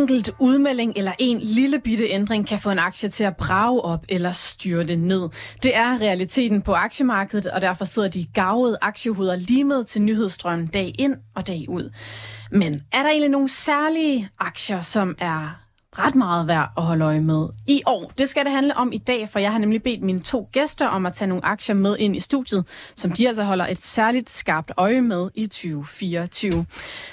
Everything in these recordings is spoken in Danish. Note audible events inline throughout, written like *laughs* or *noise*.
Enkelt udmelding eller en lille bitte ændring kan få en aktie til at brage op eller styrte ned. Det er realiteten på aktiemarkedet, og derfor sidder de gavede aktiehoveder lige med til nyhedsstrømmen dag ind og dag ud. Men er der egentlig nogle særlige aktier, som er ret meget værd at holde øje med i år. Det skal det handle om i dag, for jeg har nemlig bedt mine to gæster om at tage nogle aktier med ind i studiet, som de altså holder et særligt skarpt øje med i 2024.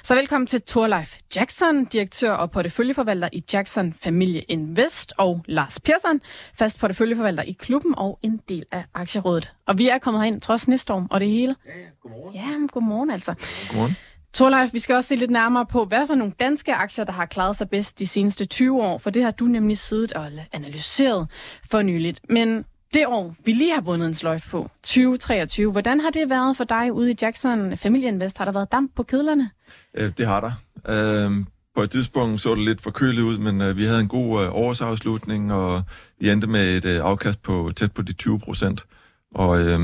Så velkommen til Torleif Jackson, direktør og porteføljeforvalter i Jackson Familie Invest, og Lars Persson, fast porteføljeforvalter i klubben og en del af aktierådet. Og vi er kommet herind trods næstorm og det hele. Ja, ja, godmorgen. Ja, godmorgen altså. Godmorgen. Torleif, vi skal også se lidt nærmere på, hvad for nogle danske aktier, der har klaret sig bedst de seneste 20 år, for det har du nemlig siddet og analyseret for nyligt. Men det år, vi lige har bundet en sløjf på, 2023, hvordan har det været for dig ude i Jackson Familie Invest? Har der været damp på kedlerne? Øh, det har der. Øh, på et tidspunkt så det lidt for køligt ud, men øh, vi havde en god øh, årsafslutning, og vi endte med et øh, afkast på tæt på de 20 procent. Og øh,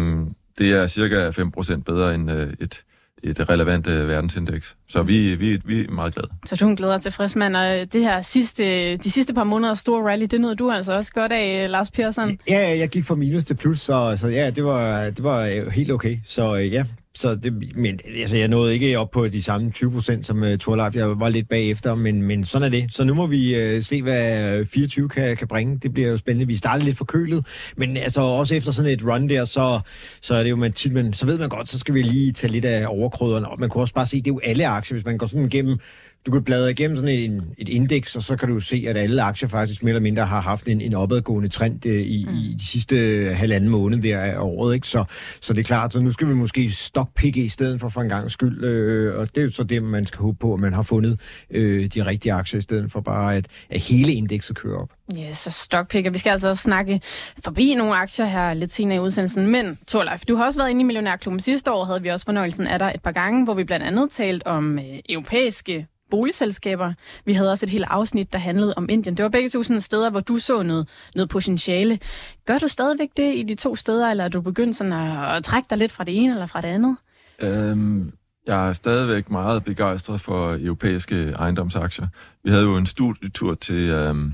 det er cirka 5 procent bedre end øh, et et relevant øh, verdensindeks. Så vi, vi, vi er meget glade. Så du er en glæder tilfreds, mand. Og det her sidste, de sidste par måneder store rally, det nåede du altså også godt af, Lars Persson. Ja, jeg gik fra minus til plus, så, så ja, det var, det var helt okay. Så øh, ja, så det, men altså, jeg nåede ikke op på de samme 20 procent som øh, uh, Torleif. Jeg var lidt bagefter, men, men sådan er det. Så nu må vi uh, se, hvad øh, 24 kan, kan bringe. Det bliver jo spændende. Vi starter lidt forkølet, men altså også efter sådan et run der, så, så er det jo man tit, men så ved man godt, så skal vi lige tage lidt af overkrydderne op. Man kan også bare se, det er jo alle aktier, hvis man går sådan igennem du kan bladre igennem sådan en, et indeks, og så kan du se, at alle aktier faktisk mere eller mindre har haft en, en opadgående trend øh, i, mm. i de sidste halvanden måned der af året. Ikke? Så, så det er klart, så nu skal vi måske stockpikke i stedet for for en gang skyld, øh, og det er jo så det, man skal håbe på, at man har fundet øh, de rigtige aktier, i stedet for bare, at, at hele indekset kører op. Ja, så stockpicker. Vi skal altså også snakke forbi nogle aktier her lidt senere i udsendelsen. Men Torleif, du har også været inde i Millionærklubben. Sidste år havde vi også fornøjelsen af dig et par gange, hvor vi blandt andet talt om øh, europæiske boligselskaber. Vi havde også et helt afsnit, der handlede om Indien. Det var begge to sådan steder, hvor du så noget, noget potentiale. Gør du stadigvæk det i de to steder, eller er du begyndt sådan at, at trække dig lidt fra det ene eller fra det andet? Øhm, jeg er stadigvæk meget begejstret for europæiske ejendomsaktier. Vi havde jo en studietur til øhm,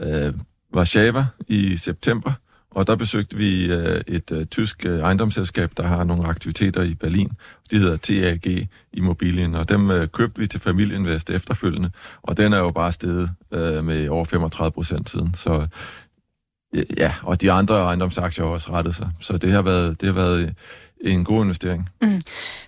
øh, Warszawa i september, og der besøgte vi øh, et øh, tysk øh, ejendomsselskab, der har nogle aktiviteter i Berlin. De hedder TAG Immobilien, og dem øh, købte vi til Familieinvest efterfølgende. Og den er jo bare steget øh, med over 35 procent siden. Så øh, ja, og de andre ejendomsaktier har også rettet sig. Så det har været, det har været en god investering. Mm. Men på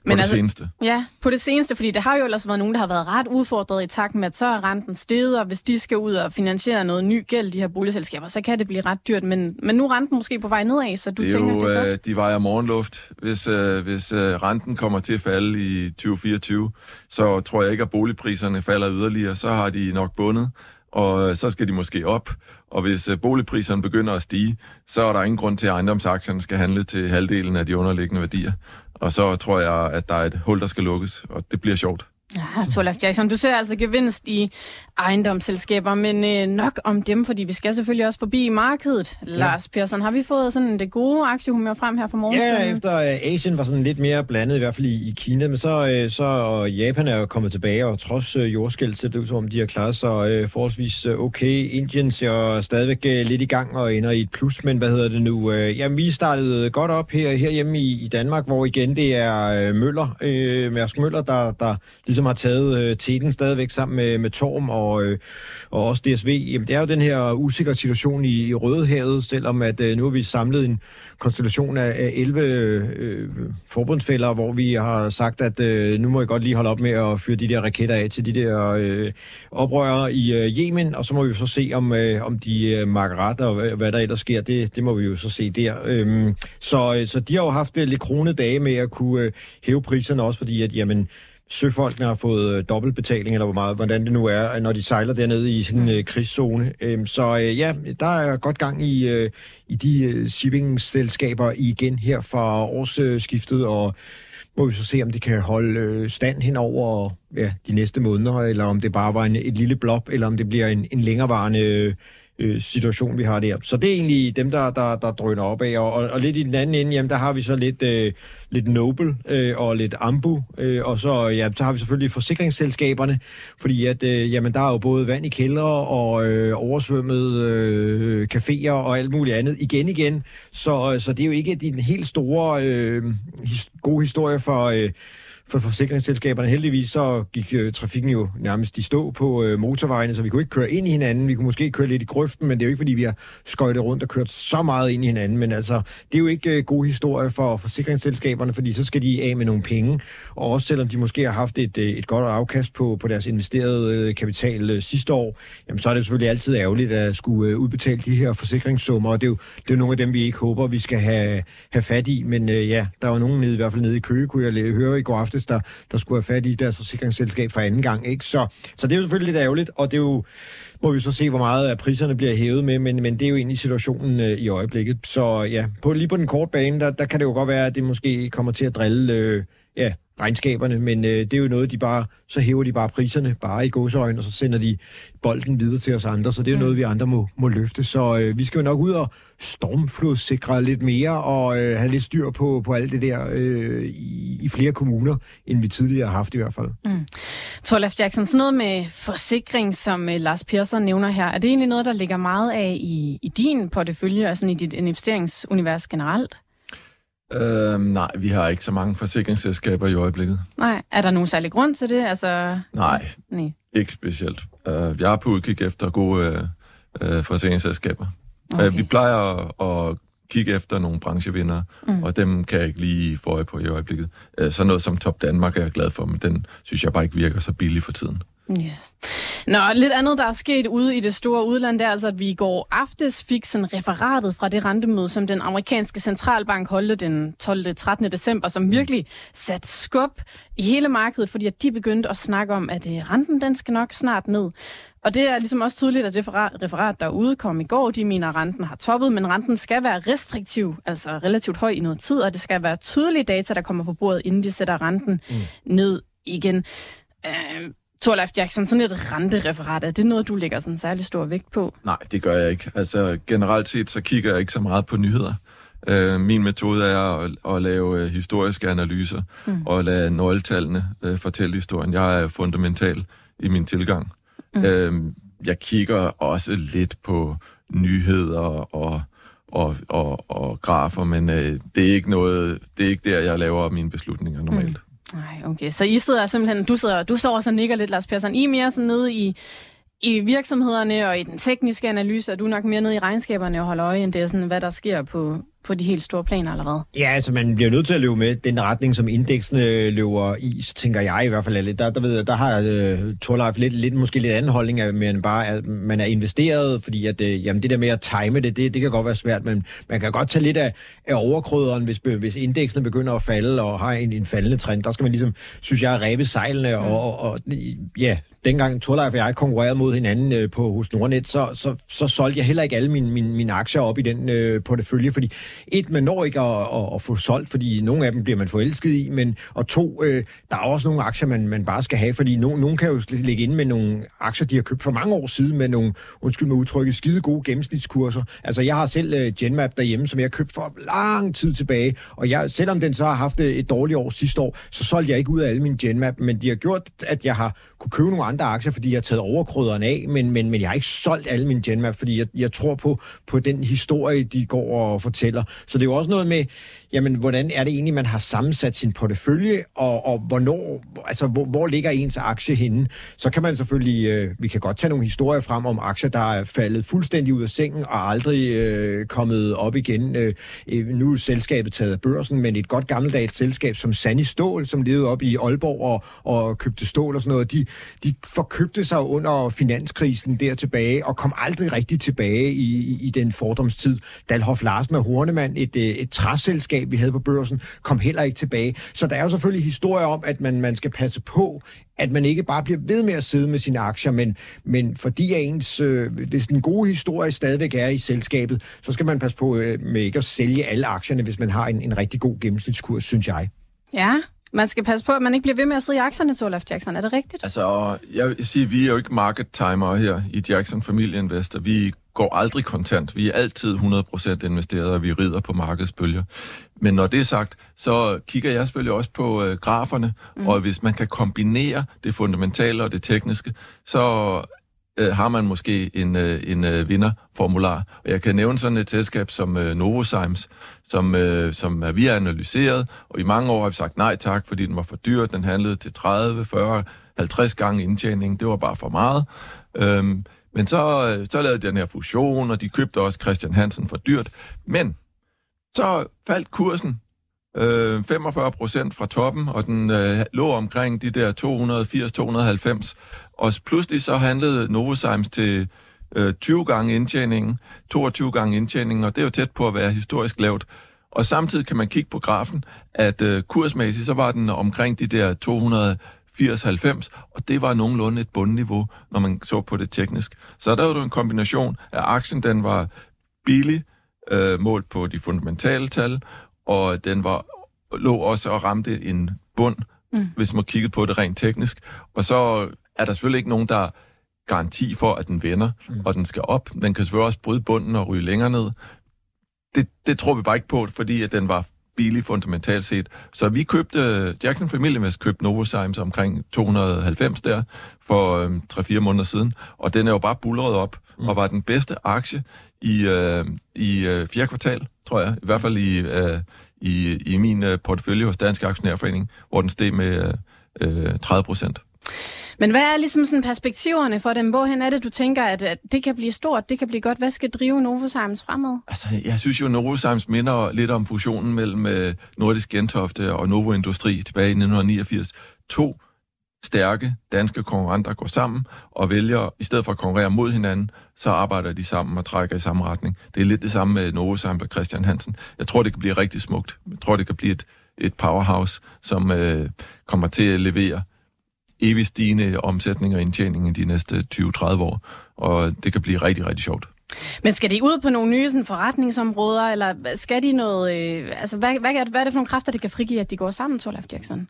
det altså, seneste. Ja, på det seneste, fordi der har jo ellers været nogen, der har været ret udfordret i takt med, at så er renten steget, og hvis de skal ud og finansiere noget ny gæld, de her boligselskaber, så kan det blive ret dyrt. Men, men nu er renten måske på vej nedad, så du det tænker, jo, det er godt? Øh, de vejer morgenluft. Hvis, øh, hvis øh, renten kommer til at falde i 2024, så tror jeg ikke, at boligpriserne falder yderligere. Så har de nok bundet og så skal de måske op. Og hvis øh, boligpriserne begynder at stige, så er der ingen grund til, at ejendomsaktierne skal handle til halvdelen af de underliggende værdier. Og så tror jeg, at der er et hul, der skal lukkes, og det bliver sjovt. Ja, Torlaf Jackson, du ser altså gevinst i ejendomsselskaber, men øh, nok om dem, fordi vi skal selvfølgelig også forbi markedet. Ja. Lars Persson, har vi fået sådan det gode aktiehumør frem her for morgenstunden? Ja, efter uh, Asien var sådan lidt mere blandet, i hvert fald i, i Kina, men så, uh, så og Japan er jo kommet tilbage, og trods uh, jordskæld ser det ud som de har klaret sig uh, forholdsvis uh, okay. Indien ser stadigvæk uh, lidt i gang og ender i et plus, men hvad hedder det nu? Uh, jamen, vi startede godt op her herhjemme i, i Danmark, hvor igen det er uh, Møller, uh, Mærsk Møller, der, der ligesom har taget øh, teten stadigvæk sammen med, med Torm og, øh, og også DSV. Jamen, det er jo den her usikre situation i, i Rødehavet, selvom at øh, nu har vi samlet en konstellation af, af 11 øh, forbundsfælder, hvor vi har sagt, at øh, nu må I godt lige holde op med at fyre de der raketter af til de der øh, oprørere i øh, Yemen, og så må vi jo så se, om, øh, om de øh, makker ret, og hvad, hvad der ellers sker. Det, det må vi jo så se der. Øhm, så, øh, så de har jo haft øh, lidt kronede dage med at kunne øh, hæve priserne også, fordi at jamen, søfolkene har fået øh, dobbeltbetaling, eller hvor meget, hvordan det nu er, når de sejler dernede i sådan en øh, krigszone. Øhm, så øh, ja, der er godt gang i, øh, i de øh, shipping-selskaber igen her fra årsskiftet, og må vi så se, om det kan holde øh, stand hen over ja, de næste måneder, eller om det bare var en, et lille blop, eller om det bliver en, en længerevarende øh, situation, vi har der. Så det er egentlig dem, der, der, der drøner op af. Og, og, og lidt i den anden ende, jamen, der har vi så lidt, øh, lidt Noble øh, og lidt Ambu. Øh, og så, ja, så har vi selvfølgelig forsikringsselskaberne, fordi at, øh, jamen, der er jo både vand i kældre og øh, oversvømmede øh, caféer og alt muligt andet igen igen. Så, øh, så det er jo ikke den helt store øh, his, gode historie for... Øh, for forsikringsselskaberne. Heldigvis så gik øh, trafikken jo nærmest i stå på øh, motorvejene, så vi kunne ikke køre ind i hinanden. Vi kunne måske køre lidt i grøften, men det er jo ikke, fordi vi har skøjtet rundt og kørt så meget ind i hinanden. Men altså, det er jo ikke øh, god historie for forsikringsselskaberne, fordi så skal de af med nogle penge. Og også selvom de måske har haft et, øh, et godt afkast på, på deres investerede øh, kapital øh, sidste år, jamen, så er det selvfølgelig altid ærgerligt at skulle øh, udbetale de her forsikringssummer. Og det er, jo, det er jo nogle af dem, vi ikke håber, vi skal have, have fat i. Men øh, ja, der var nogen nede, i hvert fald nede i Køge, kunne jeg høre i går aftes, der, der skulle have fat i deres forsikringsselskab for anden gang. Ikke? Så, så det er jo selvfølgelig lidt ærgerligt, og det er jo, må vi så se, hvor meget af priserne bliver hævet med, men, men det er jo egentlig situationen øh, i øjeblikket. Så ja, på, lige på den korte bane, der, der kan det jo godt være, at det måske kommer til at drille øh, ja, regnskaberne, men øh, det er jo noget, de bare, så hæver de bare priserne bare i godsøjne, og så sender de bolden videre til os andre, så det er jo mm. noget, vi andre må, må løfte. Så øh, vi skal jo nok ud og stormflodssikre lidt mere, og øh, have lidt styr på, på alt det der øh, i, i flere kommuner, end vi tidligere har haft i hvert fald. Mm. Torlef Jackson, sådan noget med forsikring, som øh, Lars Persson nævner her, er det egentlig noget, der ligger meget af i, i din portefølje, altså i dit investeringsunivers generelt? Øhm, nej, vi har ikke så mange forsikringsselskaber i øjeblikket. Nej, er der nogen særlig grund til det? Altså... Nej, nej, ikke specielt. Uh, jeg er på udkig efter gode uh, uh, forsikringsselskaber. Okay. Uh, vi plejer at, at kigge efter nogle branchevinder, mm. og dem kan jeg ikke lige få øje på i øjeblikket. Uh, så noget som Top Danmark er jeg glad for, men den synes jeg bare ikke virker så billig for tiden. Yes. Nå, lidt andet, der er sket ude i det store udland, det er altså, at vi i går aftes fik sådan referatet fra det rentemøde, som den amerikanske centralbank holdte den 12. 13. december, som virkelig satte skub i hele markedet, fordi at de begyndte at snakke om, at øh, renten den skal nok snart ned. Og det er ligesom også tydeligt, at det referat, der udkom i går, de mener, at renten har toppet, men renten skal være restriktiv, altså relativt høj i noget tid, og det skal være tydelige data, der kommer på bordet, inden de sætter renten mm. ned igen. Øh, Torleif Jackson, sådan et rentereferat, er det noget, du lægger sådan særlig stor vægt på? Nej, det gør jeg ikke. Altså generelt set, så kigger jeg ikke så meget på nyheder. Uh, min metode er at, at lave uh, historiske analyser mm. og lade nøgletallene uh, fortælle historien. Jeg er fundamental i min tilgang. Mm. Uh, jeg kigger også lidt på nyheder og, og, og, og grafer, men uh, det er ikke noget, det er ikke der, jeg laver mine beslutninger normalt. Mm. Nej, okay. Så I sidder simpelthen, du, sidder, du står og nikker lidt, Lars Persson. I er mere sådan nede i, i virksomhederne og i den tekniske analyse, og du er nok mere nede i regnskaberne og holder øje, end det er sådan, hvad der sker på, på de helt store planer allerede. Ja, altså man bliver nødt til at løbe med den retning, som indeksene løber i, tænker jeg i hvert fald. Lidt. Der, der, ved, der har øh, uh, Torleif lidt, lidt, måske lidt anden holdning, af, men bare, at man er investeret, fordi at, uh, jamen, det der med at time det, det, det kan godt være svært, men man kan godt tage lidt af, af overkryderen, hvis, øh, hvis indeksene begynder at falde og har en, en faldende trend. Der skal man ligesom, synes jeg, ræbe sejlene, mm. og, og ja, dengang Torleif og jeg konkurrerede mod hinanden øh, på hos Nordnet, så, så, så solgte jeg heller ikke alle mine, mine, mine aktier op i den øh, portefølje, fordi et, man når ikke at, at, at få solgt, fordi nogle af dem bliver man forelsket i, men og to, øh, der er også nogle aktier, man, man bare skal have, fordi no, nogen kan jo ligge inde med nogle aktier, de har købt for mange år siden, med nogle, undskyld mig udtrykket, skide gode gennemsnitskurser. Altså, jeg har selv øh, Genmap derhjemme, som jeg har købt for lang tid tilbage, og jeg, selvom den så har haft øh, et dårligt år sidste år, så solgte jeg ikke ud af alle mine Genmap, men de har gjort, at jeg har kunne købe nogle andre aktier, fordi jeg har taget overkrydderen af, men, men, men jeg har ikke solgt alle mine Genmap, fordi jeg, jeg tror på, på den historie, de går og fortæller. Så det er jo også noget med, jamen, hvordan er det egentlig, man har sammensat sin portefølje, og, og hvornår, altså, hvor, hvor ligger ens aktie henne? Så kan man selvfølgelig, øh, vi kan godt tage nogle historier frem om aktier, der er faldet fuldstændig ud af sengen og aldrig øh, kommet op igen. Øh, øh nu er selskabet taget af børsen, men et godt gammeldags selskab som Sani Stål, som levede op i Aalborg og, og købte stål og sådan noget, de, de forkøbte sig under finanskrisen der tilbage og kom aldrig rigtig tilbage i, i, i den fordomstid. Dalhoff Larsen og Hornemann, et, øh, et træselskab, selskab, vi havde på børsen, kom heller ikke tilbage. Så der er jo selvfølgelig historier om, at man, man skal passe på, at man ikke bare bliver ved med at sidde med sine aktier, men, men fordi ens, øh, hvis den gode historie stadigvæk er i selskabet, så skal man passe på øh, med ikke at sælge alle aktierne, hvis man har en, en rigtig god gennemsnitskurs, synes jeg. Ja, man skal passe på, at man ikke bliver ved med at sidde i aktierne, Olaf Jackson. Er det rigtigt? Altså, jeg vil sige, vi er jo ikke market timer her i Jackson Family Investor. Vi går aldrig kontant. Vi er altid 100% investeret, og vi rider på markedsbølger. Men når det er sagt, så kigger jeg selvfølgelig også på øh, graferne, mm. og hvis man kan kombinere det fundamentale og det tekniske, så øh, har man måske en, øh, en øh, vinderformular. Og jeg kan nævne sådan et selskab som øh, Novozymes, som, øh, som vi har analyseret, og i mange år har vi sagt nej tak, fordi den var for dyr. Den handlede til 30, 40, 50 gange indtjening. Det var bare for meget. Øhm, men så, øh, så lavede de den her fusion, og de købte også Christian Hansen for dyrt. Men så faldt kursen øh, 45 procent fra toppen, og den øh, lå omkring de der 280-290. Og pludselig så handlede Novozymes til øh, 20 gange indtjeningen, 22 gange indtjeningen, og det er jo tæt på at være historisk lavt. Og samtidig kan man kigge på grafen, at øh, kursmæssigt så var den omkring de der 280-90, og det var nogenlunde et bundniveau, når man så på det teknisk. Så der var jo en kombination af aktien, den var billig, øh, målt på de fundamentale tal, og den var lå også og ramte en bund, mm. hvis man kiggede på det rent teknisk. Og så er der selvfølgelig ikke nogen, der garanti for, at den vender, mm. og den skal op. Den kan selvfølgelig også bryde bunden og ryge længere ned. Det, det tror vi bare ikke på, fordi at den var billig fundamentalt set. Så vi købte, Jackson Family Invest købte Novozymes omkring 290 der for øh, 3-4 måneder siden, og den er jo bare bulret op, mm. og var den bedste aktie i, øh, i øh, fjerde kvartal, tror jeg, i hvert fald i, øh, i, i min øh, portefølje hos Dansk Aktionærforening, hvor den steg med øh, 30 procent. Men hvad er ligesom sådan perspektiverne for dem? Hvorhen er det, du tænker, at, at det kan blive stort, det kan blive godt? Hvad skal drive Novozymes fremad? Altså, jeg synes jo, Novozymes minder lidt om fusionen mellem øh, Nordisk Gentofte og Novo Industri tilbage i 1989. To stærke danske konkurrenter går sammen og vælger, i stedet for at konkurrere mod hinanden, så arbejder de sammen og trækker i samme retning. Det er lidt det samme med Novozymes og Christian Hansen. Jeg tror, det kan blive rigtig smukt. Jeg tror, det kan blive et, et powerhouse, som øh, kommer til at levere evig stigende omsætning og indtjening i de næste 20-30 år. Og det kan blive rigtig, rigtig sjovt. Men skal de ud på nogle nye sådan, forretningsområder, eller skal de noget... Øh, altså, hvad, hvad, hvad er det for nogle kræfter, det kan frigive, at de går sammen, Torlaf Jackson?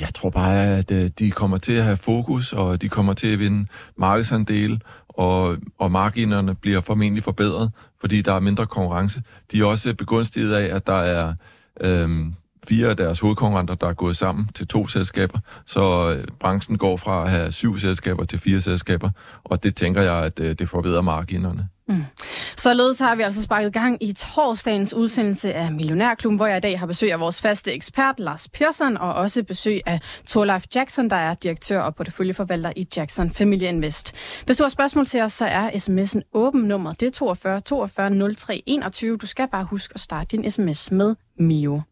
Jeg tror bare, at øh, de kommer til at have fokus, og de kommer til at vinde markedsandel, og, og marginerne bliver formentlig forbedret, fordi der er mindre konkurrence. De er også begunstiget af, at der er øhm, fire af deres hovedkonkurrenter, der er gået sammen til to selskaber, så øh, branchen går fra at have syv selskaber til fire selskaber, og det tænker jeg, at øh, det forbedrer marginerne. Mm. Således har vi altså sparket gang i torsdagens udsendelse af Millionærklubben, hvor jeg i dag har besøg af vores faste ekspert, Lars Persson, og også besøg af Torleif Jackson, der er direktør og porteføljeforvalter i Jackson Family Invest. Hvis du har spørgsmål til os, så er sms'en åben nummer. Det er 42 42 03 21. Du skal bare huske at starte din sms med Mio.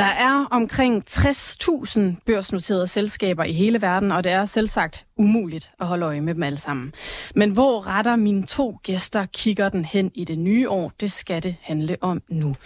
Der er omkring 60.000 børsnoterede selskaber i hele verden, og det er selvsagt umuligt at holde øje med dem alle sammen. Men hvor retter mine to gæster kigger den hen i det nye år? Det skal det handle om nu.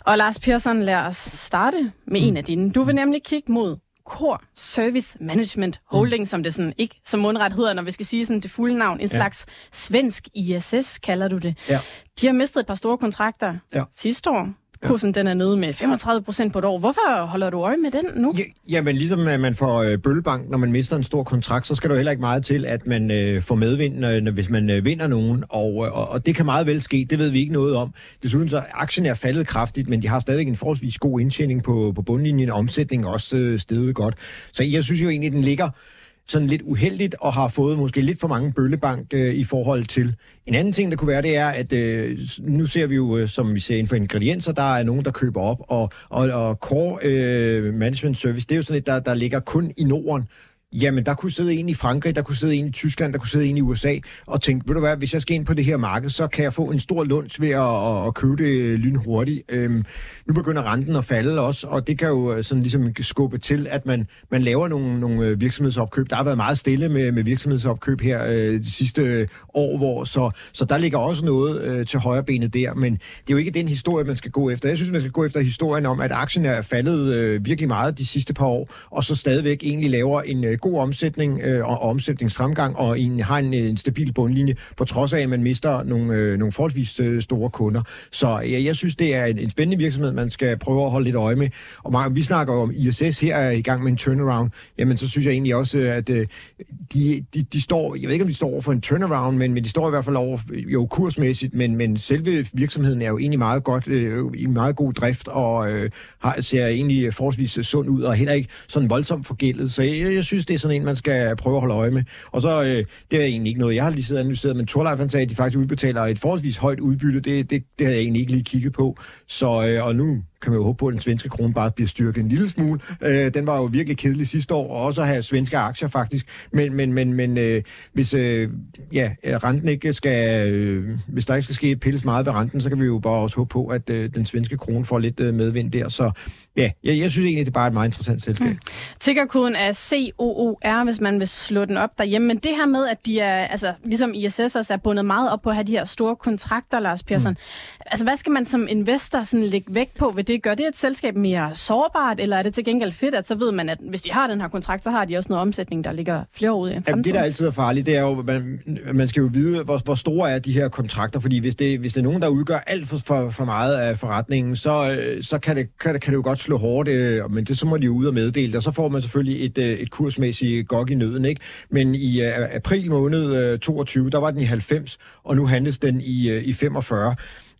Og Lars Persson, lad os starte med en af dine. Du vil nemlig kigge mod Core Service Management Holding, mm. som det sådan ikke som mundret hedder, når vi skal sige sådan det fulde navn. En ja. slags svensk ISS, kalder du det. Ja. De har mistet et par store kontrakter ja. sidste år. Kursen den er nede med 35 procent på et år. Hvorfor holder du øje med den nu? Ja, jamen, ligesom at man får øh, bøllebank, når man mister en stor kontrakt, så skal der heller ikke meget til, at man øh, får medvind, øh, når, hvis man øh, vinder nogen. Og, øh, og, og det kan meget vel ske. Det ved vi ikke noget om. Desuden så aktien er faldet kraftigt, men de har stadigvæk en forholdsvis god indtjening på, på bundlinjen. Omsætningen også øh, steget godt. Så jeg synes jo egentlig, den ligger sådan lidt uheldigt og har fået måske lidt for mange bøllebank øh, i forhold til. En anden ting, der kunne være, det er, at øh, nu ser vi jo, øh, som vi ser inden for ingredienser, der er nogen, der køber op, og, og, og Core øh, Management Service, det er jo sådan et, der, der ligger kun i Norden jamen der kunne sidde en i Frankrig, der kunne sidde en i Tyskland, der kunne sidde en i USA, og tænke, ved du hvad, hvis jeg skal ind på det her marked, så kan jeg få en stor lunds ved at, at, at købe det øh, lynhurtigt. Øhm, nu begynder renten at falde også, og det kan jo øh, sådan ligesom skubbe til, at man, man laver nogle, nogle øh, virksomhedsopkøb. Der har været meget stille med, med virksomhedsopkøb her øh, de sidste år, hvor, så, så der ligger også noget øh, til højre benet der, men det er jo ikke den historie, man skal gå efter. Jeg synes, man skal gå efter historien om, at aktien er faldet øh, virkelig meget de sidste par år, og så stadigvæk egentlig laver en øh, god omsætning øh, og omsætningsfremgang, og en, har en, øh, en stabil bundlinje, på trods af, at man mister nogle, øh, nogle forholdsvis øh, store kunder. Så ja, jeg synes, det er en, en spændende virksomhed, man skal prøve at holde lidt øje med. Og Mark, vi snakker om ISS her er i gang med en turnaround, jamen så synes jeg egentlig også, øh, at øh, de, de, de står, jeg ved ikke, om de står over for en turnaround, men, men de står i hvert fald over, jo kursmæssigt, men, men selve virksomheden er jo egentlig meget godt, øh, i meget god drift, og øh, har, ser egentlig forholdsvis øh, sund ud, og heller ikke sådan voldsomt forgældet. Så jeg, jeg synes, det er sådan en, man skal prøve at holde øje med. Og så, øh, det er egentlig ikke noget, jeg har lige siddet og analyseret, men Torleif han sagde, at de faktisk udbetaler et forholdsvis højt udbytte. Det, det, det har jeg egentlig ikke lige kigget på. Så, øh, og nu kan man jo håbe på, at den svenske krone bare bliver styrket en lille smule. Øh, den var jo virkelig kedelig sidste år, og også at have svenske aktier faktisk. Men, men, men, men øh, hvis øh, ja, renten ikke skal, øh, hvis der ikke skal ske pilles meget ved renten, så kan vi jo bare også håbe på, at øh, den svenske krone får lidt øh, medvind der. Så ja, jeg, jeg synes egentlig, det er bare et meget interessant selskab. Mm. Tickerkoden er COOR, hvis man vil slå den op derhjemme. Men det her med, at de er, altså ligesom ISS også er bundet meget op på at have de her store kontrakter, Lars Persson. Mm. Altså hvad skal man som investor sådan lægge vægt på ved det? Gør det et selskab mere sårbart, eller er det til gengæld fedt, at så ved man, at hvis de har den her kontrakt, så har de også noget omsætning, der ligger flere år ud i fremtiden? Jamen, det, der altid er farligt, det er jo, man, man skal jo vide, hvor, hvor store er de her kontrakter, fordi hvis det, hvis det er nogen, der udgør alt for, for, for meget af forretningen, så, øh, så kan, det, kan, det, kan det jo godt slå hårdt, øh, men det så må de jo ud og meddele, og så får man selvfølgelig et, øh, et kursmæssigt gok i nøden, ikke? Men i øh, april måned øh, 22, der var den i 90, og nu handles den i, i 45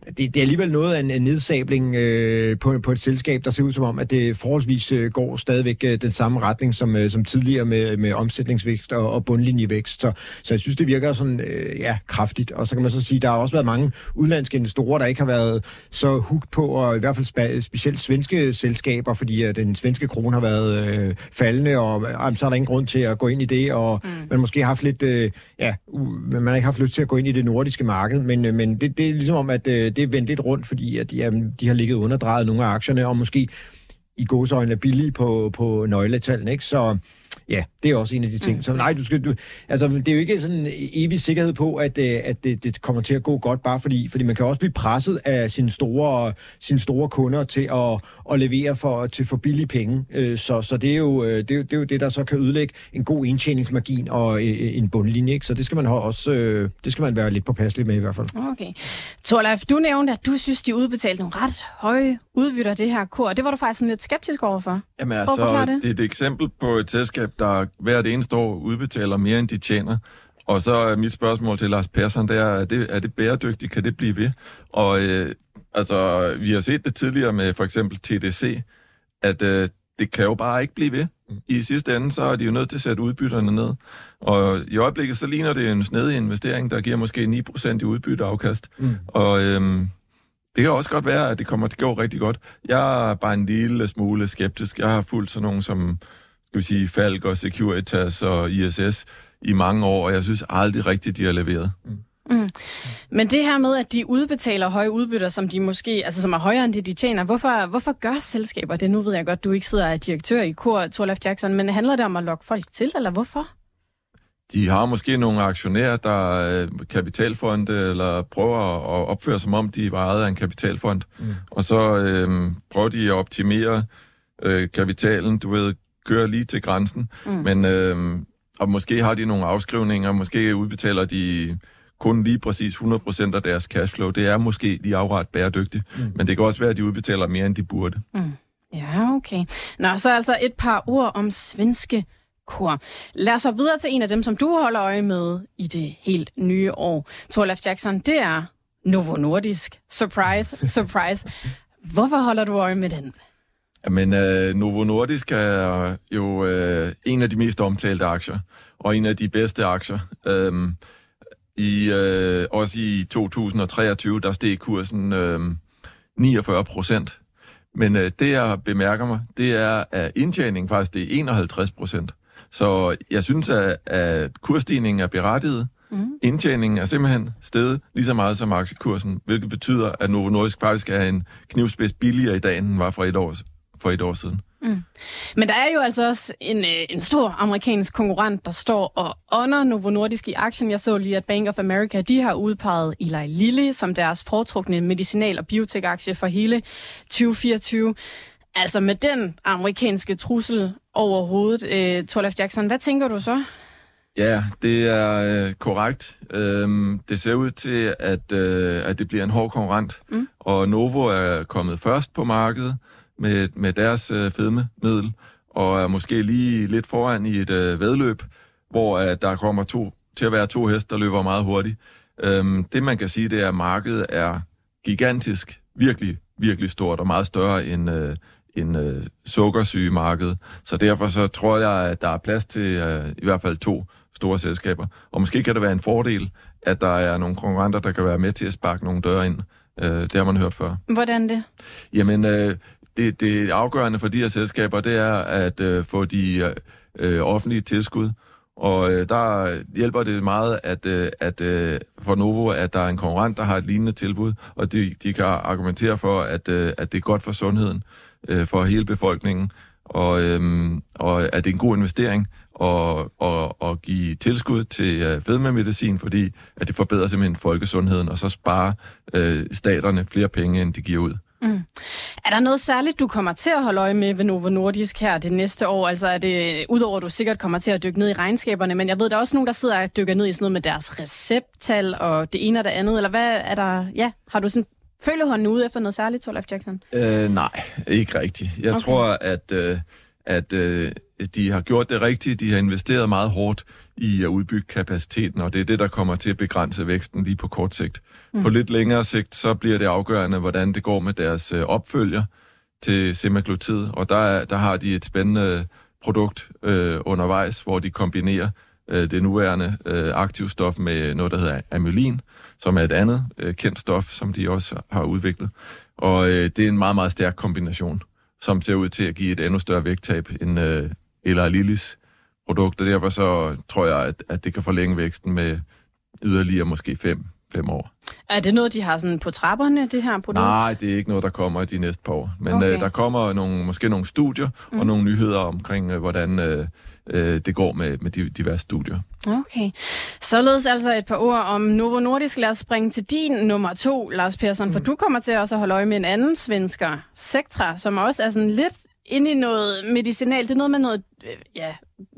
det, det er alligevel noget af en, en nedsabling øh, på, på et selskab, der ser ud som om, at det forholdsvis øh, går stadigvæk øh, den samme retning som, øh, som tidligere med, med omsætningsvækst og, og bundlinjevækst. Så, så jeg synes, det virker sådan, øh, ja, kraftigt. Og så kan man så sige, der har også været mange udlandske investorer, der ikke har været så hugt på, og i hvert fald spe, specielt svenske selskaber, fordi at den svenske krone har været øh, faldende, og øh, så er der ingen grund til at gå ind i det, og mm. man måske har haft lidt, øh, ja, man har ikke haft lyst til at gå ind i det nordiske marked, men, øh, men det, det er ligesom om, at øh, det er vendt lidt rundt, fordi at, jamen, de har ligget underdrejet nogle af aktierne, og måske i godsøjne er billige på, på nøgletallene, ikke? Så ja, det er også en af de ting. Mm. Så nej, du skal, du, altså, det er jo ikke sådan en evig sikkerhed på, at, øh, at det, det kommer til at gå godt, bare fordi, fordi man kan også blive presset af sine store, sine store kunder til at, at levere for, til for billige penge. Øh, så, så det, er jo, øh, det, er jo, det er jo det, der så kan ødelægge en god indtjeningsmargin og en bundlinje. Ikke? Så det skal man også det skal man være lidt påpasselig med i hvert fald. Okay. Torleif, du nævnte, at du synes, de udbetalte nogle ret høje udbytter det her kor. Det var du faktisk sådan lidt skeptisk overfor. Jamen altså, det? det er et eksempel på et selskab, der hvert eneste år udbetaler mere, end de tjener. Og så er mit spørgsmål til Lars Persson, det er, er det, er det bæredygtigt? Kan det blive ved? Og øh, altså, vi har set det tidligere med for eksempel TDC, at øh, det kan jo bare ikke blive ved. I sidste ende, så er de jo nødt til at sætte udbytterne ned. Og i øjeblikket, så ligner det en snedig investering, der giver måske 9% i udbytteafkast. Mm. Og øhm, det kan også godt være, at det kommer til at gå rigtig godt. Jeg er bare en lille smule skeptisk. Jeg har fulgt sådan nogen som skal vi sige, Falk og Securitas og ISS i mange år, og jeg synes aldrig rigtigt, de har leveret. Mm. Mm. Men det her med, at de udbetaler høje udbytter, som de måske, altså som er højere end det, de tjener, hvorfor, hvorfor gør selskaber det? Nu ved jeg godt, du ikke sidder af direktør i Kor, Torlef Jackson, men handler det om at lokke folk til, eller hvorfor? De har måske nogle aktionærer, der er kapitalfond, eller prøver at opføre som om, de er ejet af en kapitalfond. Mm. Og så øh, prøver de at optimere øh, kapitalen, du ved, køre lige til grænsen. Mm. Men, øh, og måske har de nogle afskrivninger, måske udbetaler de kun lige præcis 100% af deres cashflow. Det er måske lige afret bæredygtigt, mm. men det kan også være, at de udbetaler mere, end de burde. Mm. Ja, okay. Nå, så altså et par ord om svenske kor. Lad os så videre til en af dem, som du holder øje med i det helt nye år. Torlef Jackson, det er Novo Nordisk. Surprise, surprise. *laughs* Hvorfor holder du øje med den? Jamen, uh, Novo Nordisk er jo uh, en af de mest omtalte aktier, og en af de bedste aktier. Um, i, uh, også i 2023, der steg kursen uh, 49 procent. Men uh, det, jeg bemærker mig, det er, at indtjeningen faktisk det er 51 procent. Så jeg synes, at, at kursstigningen er berettiget. Mm. Indtjeningen er simpelthen steget lige så meget som aktiekursen, hvilket betyder, at Novo Nordisk faktisk er en knivspids billigere i dag, end den var for et år, for et år siden. Mm. Men der er jo altså også en, øh, en stor amerikansk konkurrent, der står og under Novo Nordisk i aktien. Jeg så lige, at Bank of America de har udpeget Eli Lilly som deres foretrukne medicinal- og biotech-aktie for hele 2024. Altså med den amerikanske trussel over hovedet, øh, Torlef Jackson, hvad tænker du så? Ja, det er øh, korrekt. Øhm, det ser ud til, at, øh, at det bliver en hård konkurrent, mm. og Novo er kommet først på markedet med, med deres øh, fedmemiddel, og er måske lige lidt foran i et øh, vedløb, hvor øh, der kommer to, til at være to heste, der løber meget hurtigt. Øhm, det man kan sige, det er, at markedet er gigantisk, virkelig, virkelig stort, og meget større end, øh, end øh, sukkersygemarked. Så derfor så tror jeg, at der er plads til øh, i hvert fald to store selskaber. Og måske kan det være en fordel, at der er nogle konkurrenter, der kan være med til at sparke nogle døre ind. Øh, det har man hørt før. Hvordan det? Jamen, øh, det, det afgørende for de her selskaber, det er at øh, få de øh, øh, offentlige tilskud. Og øh, der hjælper det meget, at, øh, at øh, for Novo, at der er en konkurrent, der har et lignende tilbud, og de, de kan argumentere for, at, øh, at det er godt for sundheden øh, for hele befolkningen, og, øh, og at det er en god investering at, at, at give tilskud til øh, fedmemedicin, fordi at det forbedrer simpelthen folkesundheden, og så sparer øh, staterne flere penge, end de giver ud. Mm. Er der noget særligt, du kommer til at holde øje med ved Novo Nordisk her det næste år? Altså er det, udover at du sikkert kommer til at dykke ned i regnskaberne, men jeg ved, der er også nogen, der sidder og dykker ned i sådan noget med deres recepttal og det ene og det andet, eller hvad er der, ja, har du sådan følehånden ude efter noget særligt, Torleif Jackson? Øh, nej, ikke rigtigt. Jeg okay. tror, at, øh, at øh, de har gjort det rigtigt. De har investeret meget hårdt i at udbygge kapaciteten, og det er det, der kommer til at begrænse væksten lige på kort sigt. Mm. På lidt længere sigt, så bliver det afgørende, hvordan det går med deres øh, opfølger til semaglutid, og der, er, der har de et spændende produkt øh, undervejs, hvor de kombinerer øh, det nuværende øh, aktivstof med noget, der hedder amylin, som er et andet øh, kendt stof, som de også har udviklet. Og øh, det er en meget, meget stærk kombination, som ser ud til at give et endnu større vægttab end øh, eller Lillis produkt, og derfor så tror jeg, at, at det kan forlænge væksten med yderligere måske fem, fem år. Er det noget, de har sådan på trapperne, det her produkt? Nej, det er ikke noget, der kommer i de næste par år. Men okay. øh, der kommer nogle, måske nogle studier mm. og nogle nyheder omkring, øh, hvordan øh, øh, det går med, med de diverse studier. Okay. Således altså et par ord om Novo Nordisk. Lad os springe til din nummer to, Lars Persson, mm. for du kommer til også at holde øje med en anden svensker, Sektra, som også er sådan lidt ind i noget medicinalt. Det er noget med noget øh, ja,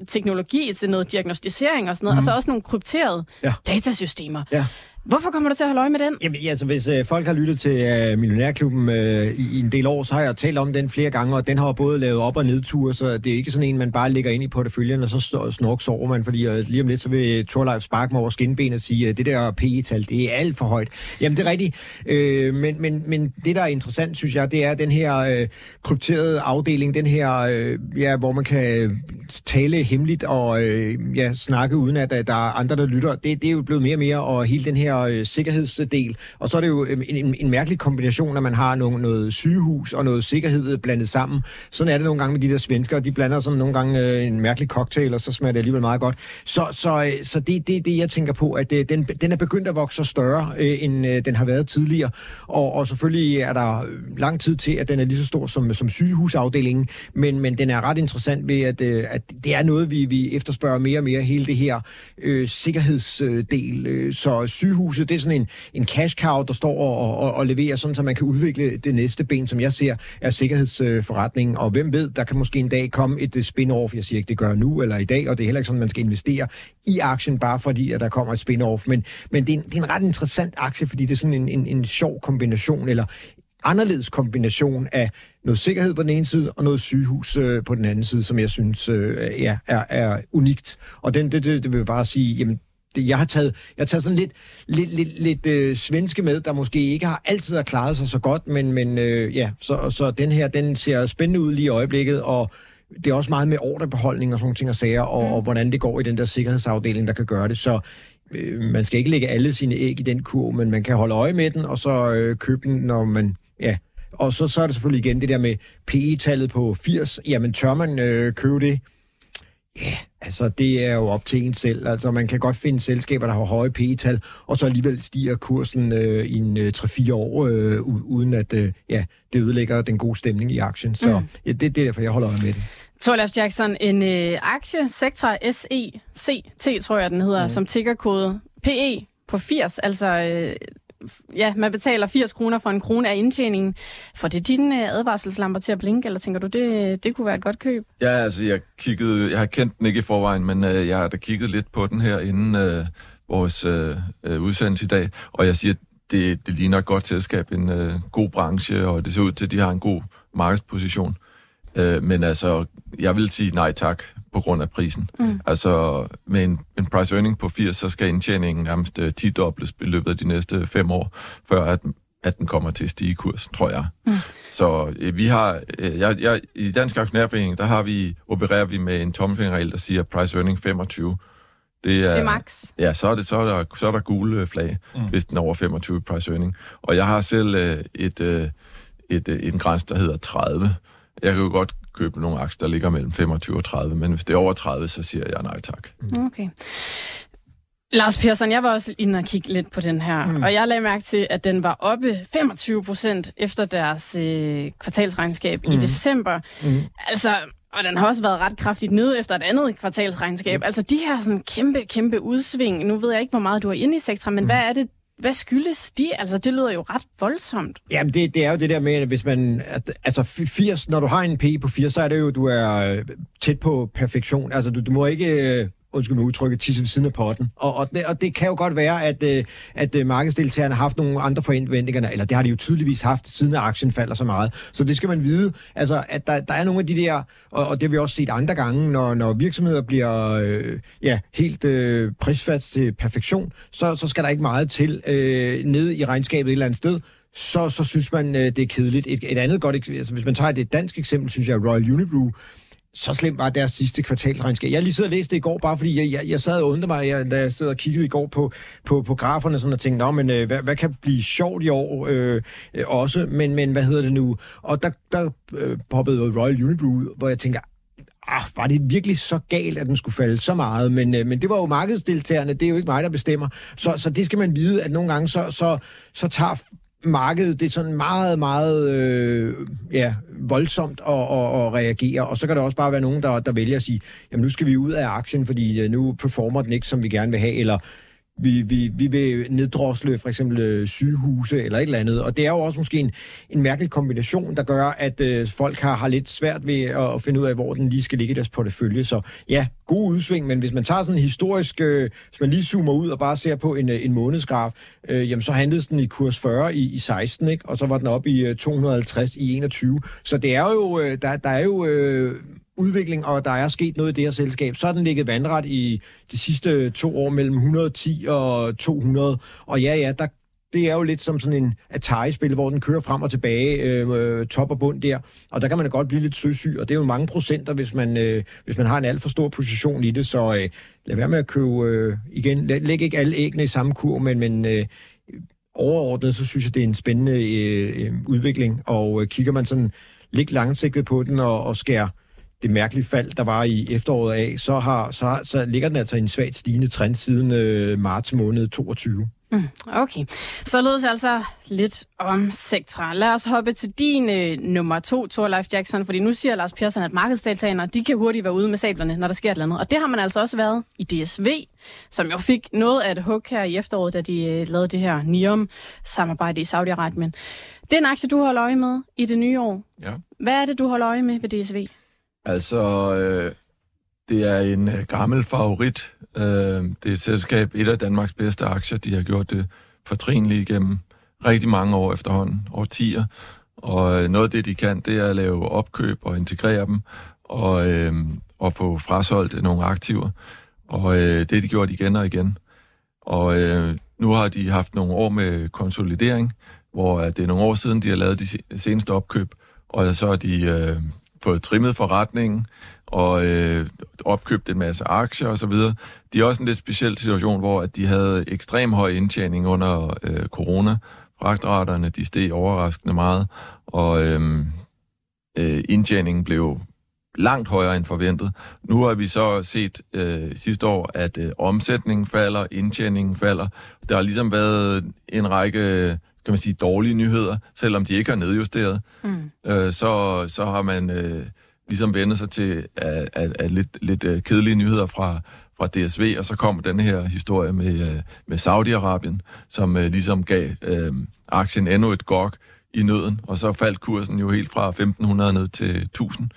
teknologi til noget diagnostisering og sådan noget, mm. og så også nogle krypterede ja. datasystemer. Ja. Hvorfor kommer du til at holde øje med den? Jamen, altså, hvis øh, folk har lyttet til øh, Millionærklubben øh, i, i en del år, så har jeg talt om den flere gange, og den har både lavet op- og nedture, så det er ikke sådan en, man bare lægger ind i porteføljen, og så snork sover man, fordi øh, lige om lidt, så vil Torleif sparke mig over skinben og sige, at det der PE-tal, det er alt for højt. Jamen, det er rigtigt, øh, men, men, men det, der er interessant, synes jeg, det er den her øh, krypterede afdeling, den her, øh, ja, hvor man kan tale hemmeligt og øh, ja, snakke uden, at, at der er andre, der lytter. Det, det er jo blevet mere og mere, og hele den her øh, sikkerhedsdel. Og så er det jo øhm, en, en, en mærkelig kombination, at man har no, noget sygehus og noget sikkerhed blandet sammen. Sådan er det nogle gange med de der svensker. De blander sådan nogle gange øh, en mærkelig cocktail, og så smager det alligevel meget godt. Så, så, øh, så det er det, det, jeg tænker på, at øh, den, den er begyndt at vokse større, øh, end øh, den har været tidligere. Og, og selvfølgelig er der øh, lang tid til, at den er lige så stor som, som sygehusafdelingen, men, men den er ret interessant ved, at, øh, at det er noget, vi, vi efterspørger mere og mere, hele det her øh, sikkerhedsdel. Øh, så huset, det er sådan en, en cash cow, der står og, og, og leverer, sådan så man kan udvikle det næste ben, som jeg ser, er sikkerhedsforretningen. Og hvem ved, der kan måske en dag komme et øh, spin-off. Jeg siger ikke, det gør nu eller i dag, og det er heller ikke sådan, man skal investere i aktien, bare fordi, at der kommer et spin-off. Men, men det, er en, det er en ret interessant aktie, fordi det er sådan en, en, en sjov kombination, eller anderledes kombination af noget sikkerhed på den ene side, og noget sygehus øh, på den anden side, som jeg synes øh, ja, er, er unikt. Og den, det, det, det vil jeg bare sige, jamen, jeg har taget, jeg har taget sådan lidt, lidt, lidt, lidt øh, svenske med, der måske ikke har altid har klaret sig så godt, men, men øh, ja, så, så den her, den ser spændende ud lige i øjeblikket, og det er også meget med ordrebeholdning og sådan ting og sager, og, mm. og hvordan det går i den der sikkerhedsafdeling, der kan gøre det. Så øh, man skal ikke lægge alle sine æg i den kurv, men man kan holde øje med den, og så øh, købe den, når man ja, og så, så er det selvfølgelig igen det der med PE-tallet på 80. Jamen, tør man øh, købe det? Ja, altså det er jo op til en selv. Altså man kan godt finde selskaber, der har høje P-tal, og så alligevel stiger kursen øh, i en øh, 3-4 år, øh, uden at øh, ja, det ødelægger den gode stemning i aktien. Så mm. ja, det, det er derfor, jeg holder øje med det. Torleif Jackson, en øh, aktie, Sektor SECT, tror jeg den hedder, mm. som tiggerkode PE på 80, altså øh, ja, man betaler 80 kroner for en krone af indtjeningen. For det dine øh, advarselslamper til at blinke, eller tænker du, det, det kunne være et godt køb? Ja, altså jeg kiggede, jeg har kendt den ikke i forvejen, men øh, jeg har da kigget lidt på den her inden øh, vores øh, øh udsendelse i dag, og jeg siger, det, det ligner et godt selskab, en øh, god branche, og det ser ud til, at de har en god markedsposition. Øh, men altså, jeg vil sige nej tak på grund af prisen. Mm. Altså, med en, en price earning på 80, så skal indtjeningen nærmest uh, 10 dobles i løbet af de næste fem år, før at, at den kommer til at stige kurs, tror jeg. Mm. Så øh, vi har, øh, jeg, jeg, i Dansk Aktionærforening, der har vi, opererer vi med en tommelfingerregel, der siger price earning 25. Det er, det er max. Ja, så er, det, så er der, så er der gule flag, mm. hvis den er over 25 price earning. Og jeg har selv øh, et, øh, et, øh, en græns, der hedder 30. Jeg kan jo godt købe nogle aktier, der ligger mellem 25 og 30, men hvis det er over 30, så siger jeg nej tak. Mm. Okay. Lars Persson, jeg var også inde og kigge lidt på den her, mm. og jeg lagde mærke til, at den var oppe 25 procent efter deres øh, kvartalsregnskab mm. i december. Mm. Altså, og den har også været ret kraftigt nede efter et andet kvartalsregnskab. Mm. Altså de her sådan kæmpe, kæmpe udsving. Nu ved jeg ikke, hvor meget du er inde i sektoren, men mm. hvad er det, hvad skyldes de? Altså, det lyder jo ret voldsomt. Jamen, det, det er jo det der med, at hvis man... At, altså, 80, når du har en P på 80, så er det jo, du er øh, tæt på perfektion. Altså, du, du må ikke øh, undskyld mig udtrykket, tisse ved siden af potten. Og, og, det, og det kan jo godt være, at, øh, at øh, markedsdeltagerne har haft nogle andre forventninger, eller det har de jo tydeligvis haft, siden at aktien falder så meget. Så det skal man vide, altså, at der, der er nogle af de der, og, og det har vi også set andre gange, når, når virksomheder bliver øh, ja, helt øh, prisfast til perfektion, så, så skal der ikke meget til øh, ned i regnskabet et eller andet sted, så, så synes man, øh, det er kedeligt. Et, et andet godt altså, hvis man tager et dansk eksempel, synes jeg, Royal Unibrew, så slemt var deres sidste kvartalsregnskab. Jeg lige sidder og læste det i går, bare fordi jeg, jeg, jeg sad og undrede mig, jeg, da jeg sad og kiggede i går på, på, på graferne sådan, og tænkte, Nå, men øh, hvad, hvad kan blive sjovt i år øh, øh, også? Men, men hvad hedder det nu? Og der, der øh, poppede Royal Unibrew ud, hvor jeg tænker, ah, var det virkelig så galt, at den skulle falde så meget? Men, øh, men det var jo markedsdeltagerne, det er jo ikke mig, der bestemmer. Så, så det skal man vide, at nogle gange så, så, så tager markedet det er sådan meget, meget øh, ja, voldsomt at, at, at reagere, og så kan der også bare være nogen, der, der vælger at sige, jamen nu skal vi ud af aktien, fordi øh, nu performer den ikke, som vi gerne vil have, eller vi, vi, vi vil neddrosle for eksempel øh, sygehuse eller et eller andet. Og det er jo også måske en, en mærkelig kombination, der gør, at øh, folk har, har lidt svært ved at, at finde ud af, hvor den lige skal ligge i deres portefølje. Så ja, god udsving, men hvis man tager sådan en historisk, øh, hvis man lige zoomer ud og bare ser på en, øh, en månedsgraf, øh, jamen så handlede den i kurs 40 i, i 16, ikke? og så var den op i øh, 250 i 21. Så det er jo, øh, der, der er jo øh, udvikling, og der er sket noget i det her selskab, så har den ligget vandret i de sidste to år mellem 110 og 200. Og ja, ja, der, det er jo lidt som sådan en Atari-spil, hvor den kører frem og tilbage, øh, øh top og bund der. Og der kan man godt blive lidt søsyg, og det er jo mange procenter, hvis man, øh, hvis man har en alt for stor position i det. Så øh, lad være med at købe, øh, igen, læg ikke alle æggene i samme kur, men, men øh, overordnet, så synes jeg, det er en spændende øh, øh udvikling. Og øh, kigger man sådan lidt langsigtet på den og, og skærer det mærkelige fald, der var i efteråret af, så, har, så, så ligger den altså i en svagt stigende trend siden øh, marts måned 22. Mm, okay, så lød det altså lidt om sektorer. Lad os hoppe til din øh, nummer to, Thorleif Jackson, fordi nu siger Lars Persson, at markedsdeltagerne, de kan hurtigt være ude med sablerne, når der sker et eller andet. Og det har man altså også været i DSV, som jo fik noget af et hug her i efteråret, da de øh, lavede det her NIOM-samarbejde i Saudi-Arabien. Det er en aktie, du holder øje med i det nye år. Ja. Hvad er det, du holder øje med ved DSV? Altså, øh, det er en øh, gammel favorit. Øh, det er et selskab, et af Danmarks bedste aktier. De har gjort det fortrinligt igennem rigtig mange år efterhånden, årtier. Og øh, noget af det, de kan, det er at lave opkøb og integrere dem, og, øh, og få frasolgt øh, nogle aktiver. Og øh, det har de gjort igen og igen. Og øh, nu har de haft nogle år med konsolidering, hvor øh, det er nogle år siden, de har lavet de seneste opkøb, og så har de øh, fået trimmet forretningen og øh, opkøbt en masse aktier osv. De er også en lidt speciel situation, hvor at de havde ekstrem høj indtjening under øh, corona. Fragtraterne, de steg overraskende meget, og øh, øh, indtjeningen blev langt højere end forventet. Nu har vi så set øh, sidste år, at øh, omsætningen falder, indtjeningen falder. Der har ligesom været en række kan man sige, dårlige nyheder, selvom de ikke har nedjusteret. Mm. Øh, så, så har man øh, ligesom vendt sig til at, at, at lidt, lidt øh, kedelige nyheder fra, fra DSV, og så kom den her historie med, øh, med Saudi-Arabien, som øh, ligesom gav øh, aktien endnu et gok i nøden, og så faldt kursen jo helt fra 1500 ned til 1000.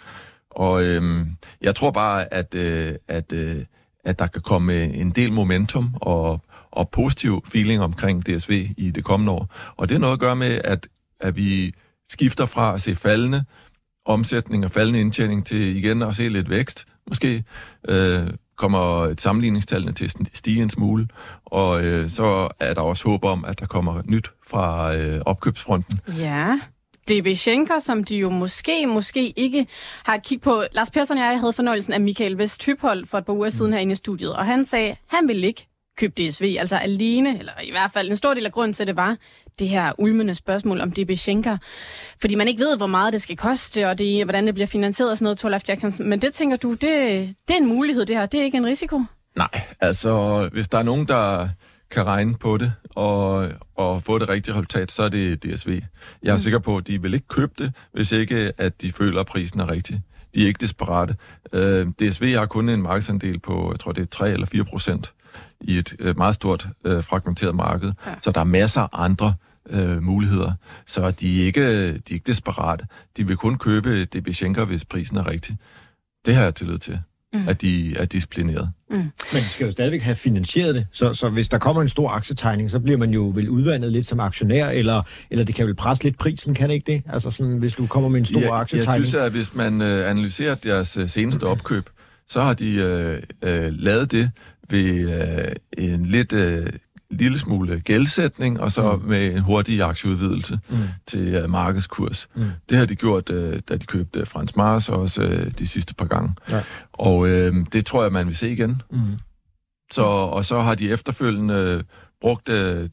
Og øh, jeg tror bare, at, øh, at, øh, at der kan komme en del momentum og, og positiv feeling omkring DSV i det kommende år. Og det er noget at gøre med, at, at vi skifter fra at se faldende omsætning og faldende indtjening til igen at se lidt vækst, måske. Øh, kommer sammenligningstallene til at stige en smule, og øh, så er der også håb om, at der kommer nyt fra øh, opkøbsfronten. Ja. DB Schenker, som de jo måske, måske ikke har kigget på. Lars Persson og jeg havde fornøjelsen af Michael Vest Typhold for et par uger siden herinde i studiet, og han sagde, han ville ikke købe DSV, altså alene, eller i hvert fald en stor del af grunden til det var det her ulmende spørgsmål om DB Schenker. Fordi man ikke ved, hvor meget det skal koste, og det, hvordan det bliver finansieret og sådan noget, Torlaf Jackson. Men det tænker du, det, det er en mulighed det her, det er ikke en risiko? Nej, altså hvis der er nogen, der kan regne på det og, og få det rigtige resultat, så er det DSV. Jeg er mm. sikker på, at de vil ikke købe det, hvis ikke at de føler, at prisen er rigtig. De er ikke desperate. Øh, DSV har kun en markedsandel på, jeg tror det er 3 eller 4 procent i et uh, meget stort uh, fragmenteret marked. Ja. Så der er masser af andre uh, muligheder. Så de er, ikke, de er ikke desperate. De vil kun købe DB Schenker, hvis prisen er rigtig. Det har jeg tillid til mm. at de er disciplineret. Mm. Men de skal jo stadigvæk have finansieret det, så, så hvis der kommer en stor aktietegning, så bliver man jo vel udvandet lidt som aktionær, eller, eller det kan vel presse lidt prisen, kan det ikke det? Altså sådan, hvis du kommer med en stor ja, aktietegning. Jeg synes, at hvis man øh, analyserer deres øh, seneste opkøb, så har de øh, øh, lavet det ved øh, en lidt øh, lille smule gældsætning, og så mm. med en hurtig aktieudvidelse mm. til uh, markedskurs. Mm. Det har de gjort, uh, da de købte Frans Mars, og også uh, de sidste par gange. Ja. Og uh, det tror jeg, man vil se igen. Mm. Så, og så har de efterfølgende brugt uh,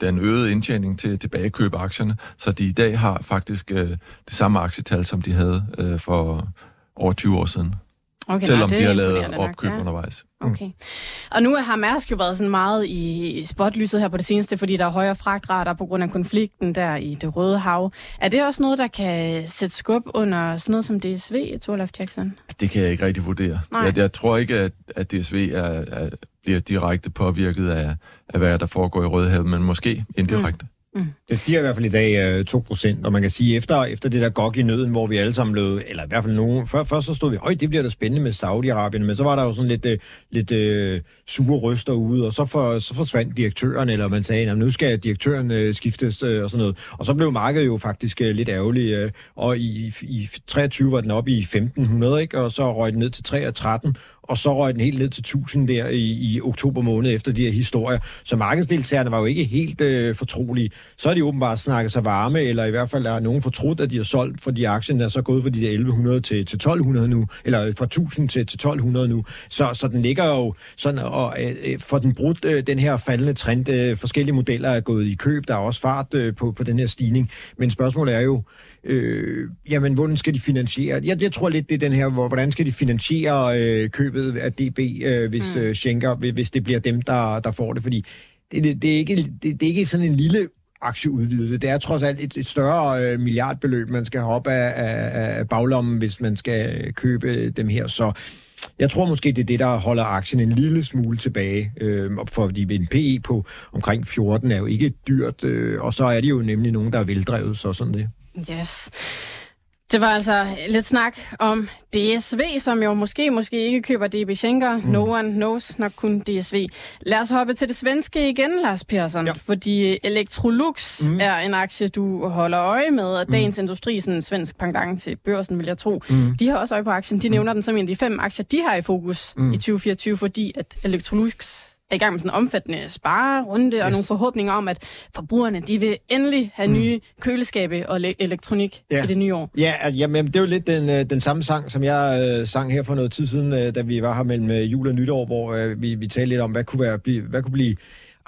den øgede indtjening til at tilbagekøbe aktierne, så de i dag har faktisk uh, det samme aktietal, som de havde uh, for over 20 år siden. Okay, selvom nej, de har lavet opkøb ja. undervejs. Mm. Okay. Og nu har Mærsk jo været sådan meget i spotlyset her på det seneste, fordi der er højere fragtrater på grund af konflikten der i det Røde Hav. Er det også noget, der kan sætte skub under sådan noget som DSV, Torlaf Jackson? Det kan jeg ikke rigtig vurdere. Jeg, jeg tror ikke, at, at DSV er, er, bliver direkte påvirket af, af, hvad der foregår i Rødehavet, men måske indirekte. Mm. Mm. Det stiger i hvert fald i dag øh, 2%, og man kan sige, efter, efter det der gok i nøden, hvor vi alle sammen blev, eller i hvert fald nogen, før, først så stod vi, øj, det bliver da spændende med Saudi-Arabien, men så var der jo sådan lidt, øh, lidt øh, sure røster ude, og så, for, så forsvandt direktøren, eller man sagde, nu skal direktøren øh, skiftes, øh, og sådan noget. Og så blev markedet jo faktisk øh, lidt ærgerligt, øh, og i, i 23 var den oppe i 1500, ikke? og så røg den ned til 3 og 13, og så røg den helt ned til 1000 der i, i oktober måned efter de her historier. Så markedsdeltagerne var jo ikke helt øh, fortrolige. Så har de åbenbart snakket sig varme, eller i hvert fald er nogen fortrudt, at de har solgt, fordi aktien er så gået fra de der 1100 til, til 1200 nu, eller fra 1000 til, til 1200 nu. Så, så den ligger jo sådan, og øh, øh, for den brudt øh, den her faldende trend, øh, forskellige modeller er gået i køb, der er også fart øh, på, på den her stigning. Men spørgsmålet er jo, øh, jamen, hvordan skal de finansiere? Jeg, jeg tror lidt, det er den her, hvor, hvordan skal de finansiere øh, købet af DB, øh, hvis mm. øh, Schenker, hvis det bliver dem, der, der får det, fordi det, det, det, er ikke, det, det er ikke sådan en lille aktieudvidelse. Det er trods alt et, et større øh, milliardbeløb, man skal have op af, af, af baglommen, hvis man skal købe dem her. Så jeg tror måske, det er det, der holder aktien en lille smule tilbage, øh, fordi en PE på omkring 14 er jo ikke dyrt, øh, og så er det jo nemlig nogen, der er veldrevet, så sådan det. Yes. Det var altså lidt snak om DSV, som jo måske, måske ikke køber DB Schenker. Mm. No one knows, nok kun DSV. Lad os hoppe til det svenske igen, Lars Persson, ja. fordi Electrolux mm. er en aktie, du holder øje med, og Dagens mm. Industri, sådan en svensk pendant til børsen, vil jeg tro, mm. de har også øje på aktien. De mm. nævner den som en af de fem aktier, de har i fokus mm. i 2024, fordi at Electrolux er i gang med sådan en omfattende sparerunde yes. og nogle forhåbninger om, at forbrugerne de vil endelig have mm. nye køleskabe og elektronik ja. i det nye år. Ja, jamen, det er jo lidt den, øh, den samme sang, som jeg øh, sang her for noget tid siden, øh, da vi var her mellem øh, jul og nytår, hvor øh, vi, vi talte lidt om, hvad kunne, være, blive, hvad kunne blive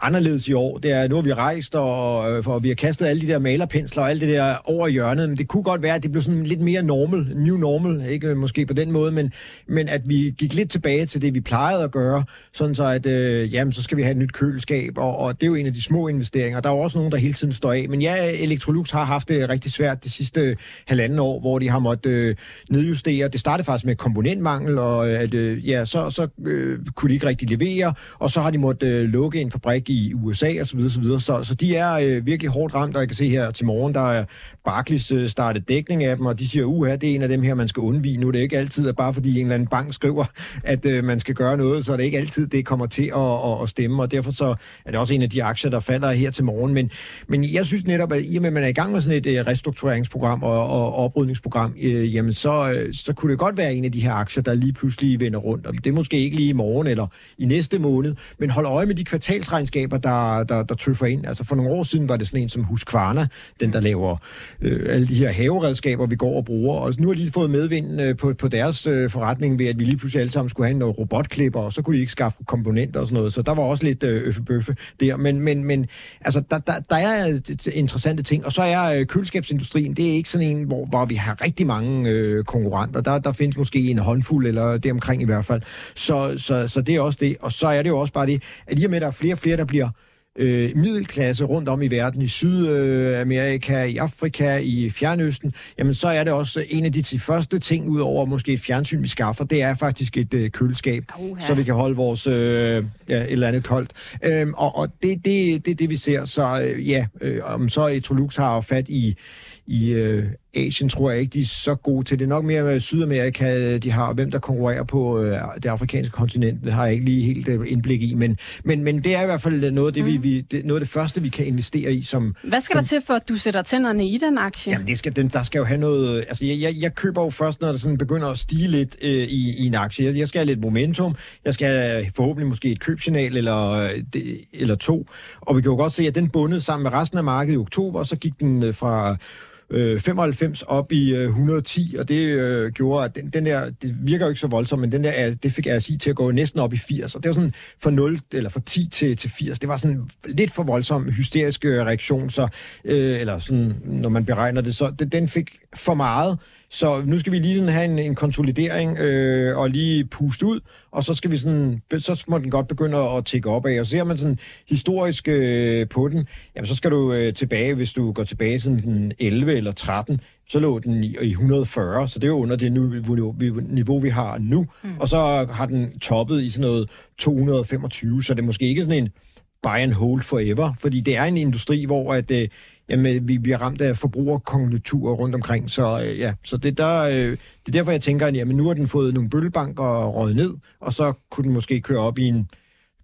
anderledes i år. Det er, nu har vi rejst, og, øh, og vi har kastet alle de der malerpensler og alt det der over hjørnet, men det kunne godt være, at det blev sådan lidt mere normal, new normal, ikke øh, måske på den måde, men, men at vi gik lidt tilbage til det, vi plejede at gøre, sådan så at, øh, jamen, så skal vi have et nyt køleskab, og, og det er jo en af de små investeringer. Der er jo også nogen, der hele tiden står af, men ja, Electrolux har haft det rigtig svært de sidste halvanden år, hvor de har måttet øh, nedjustere. Det startede faktisk med komponentmangel, og øh, at, øh, ja, så, så øh, kunne de ikke rigtig levere, og så har de måttet øh, lukke en fabrik i USA og så videre, så, videre. så, så de er øh, virkelig hårdt ramt, og jeg kan se her til morgen, der er Barclays øh, startet dækning af dem, og de siger, uha, det er en af dem her, man skal undvige. Nu er det ikke altid, at bare fordi en eller anden bank skriver, at øh, man skal gøre noget, så er det ikke altid, det kommer til at, at, at stemme, og derfor så er det også en af de aktier, der falder her til morgen. Men, men jeg synes netop, at i og med, at man er i gang med sådan et øh, restruktureringsprogram og, og oprydningsprogram, øh, jamen så, øh, så kunne det godt være en af de her aktier, der lige pludselig vender rundt. Og det er måske ikke lige i morgen eller i næste måned, men hold øje med de kvartalsregnskaber, der, der, der tøffer ind. Altså for nogle år siden var det sådan en som Husqvarna, den der laver øh, alle de her haveredskaber, vi går og bruger. Og nu har de fået medvind øh, på, på deres øh, forretning ved, at vi lige pludselig alle sammen skulle have noget øh, robotklipper, og så kunne de ikke skaffe komponenter og sådan noget. Så der var også lidt øh, øffebøffe der. Men, men, men altså, der, der, der er øh, interessante ting. Og så er øh, køleskabsindustrien, det er ikke sådan en, hvor, hvor vi har rigtig mange øh, konkurrenter. Der, der findes måske en håndfuld, eller det omkring i hvert fald. Så, så, så det er også det. Og så er det jo også bare det, at i med, at der er flere og flere, der bliver øh, middelklasse rundt om i verden, i Sydamerika, i Afrika, i Fjernøsten, jamen så er det også en af de første ting, ud over måske et fjernsyn, vi skaffer, det er faktisk et øh, køleskab, uh-huh. så vi kan holde vores øh, ja, et eller andet koldt. Øhm, og og det er det, det, det, vi ser. Så øh, ja, øh, om så Etrolux har fat i i øh, Asien tror jeg ikke, de er så gode til det. nok mere Sydamerika, de har, hvem der konkurrerer på øh, det afrikanske kontinent, det har jeg ikke lige helt øh, indblik i, men, men, men det er i hvert fald noget af det, mm. vi, vi, det, noget af det første, vi kan investere i. Som, Hvad skal som, der til, for at du sætter tænderne i den aktie? Jamen, det skal, den, der skal jo have noget... Altså, jeg, jeg, jeg køber jo først, når det sådan begynder at stige lidt øh, i, i en aktie. Jeg, jeg skal have lidt momentum. Jeg skal have forhåbentlig måske et købsignal eller, øh, eller to. Og vi kan jo godt se, at den bundet sammen med resten af markedet i oktober, og så gik den øh, fra øh, 95 op i øh, 110, og det øh, gjorde, at den, den der, det virker jo ikke så voldsomt, men den der, det fik RSI til at gå næsten op i 80, og det var sådan fra 0, eller fra 10 til, til 80, det var sådan lidt for voldsom hysterisk øh, reaktion, så, øh, eller sådan, når man beregner det, så det, den fik for meget, så nu skal vi lige have en, en konsolidering øh, og lige puste ud, og så skal vi sådan, så må den godt begynde at tække op af. Og ser man sådan historisk øh, på den, jamen så skal du øh, tilbage, hvis du går tilbage sådan den 11 eller 13, så lå den i, i 140, så det er jo under det niveau, niveau vi har nu. Mm. Og så har den toppet i sådan noget 225, så det er måske ikke sådan en buy and hold forever, fordi det er en industri, hvor at, øh, jamen, øh, vi bliver ramt af forbrugerkonjunkturer rundt omkring. Så øh, ja, så det, der, øh, det er derfor, jeg tænker, at jamen, nu har den fået nogle bøllebanker og røget ned, og så kunne den måske køre op i en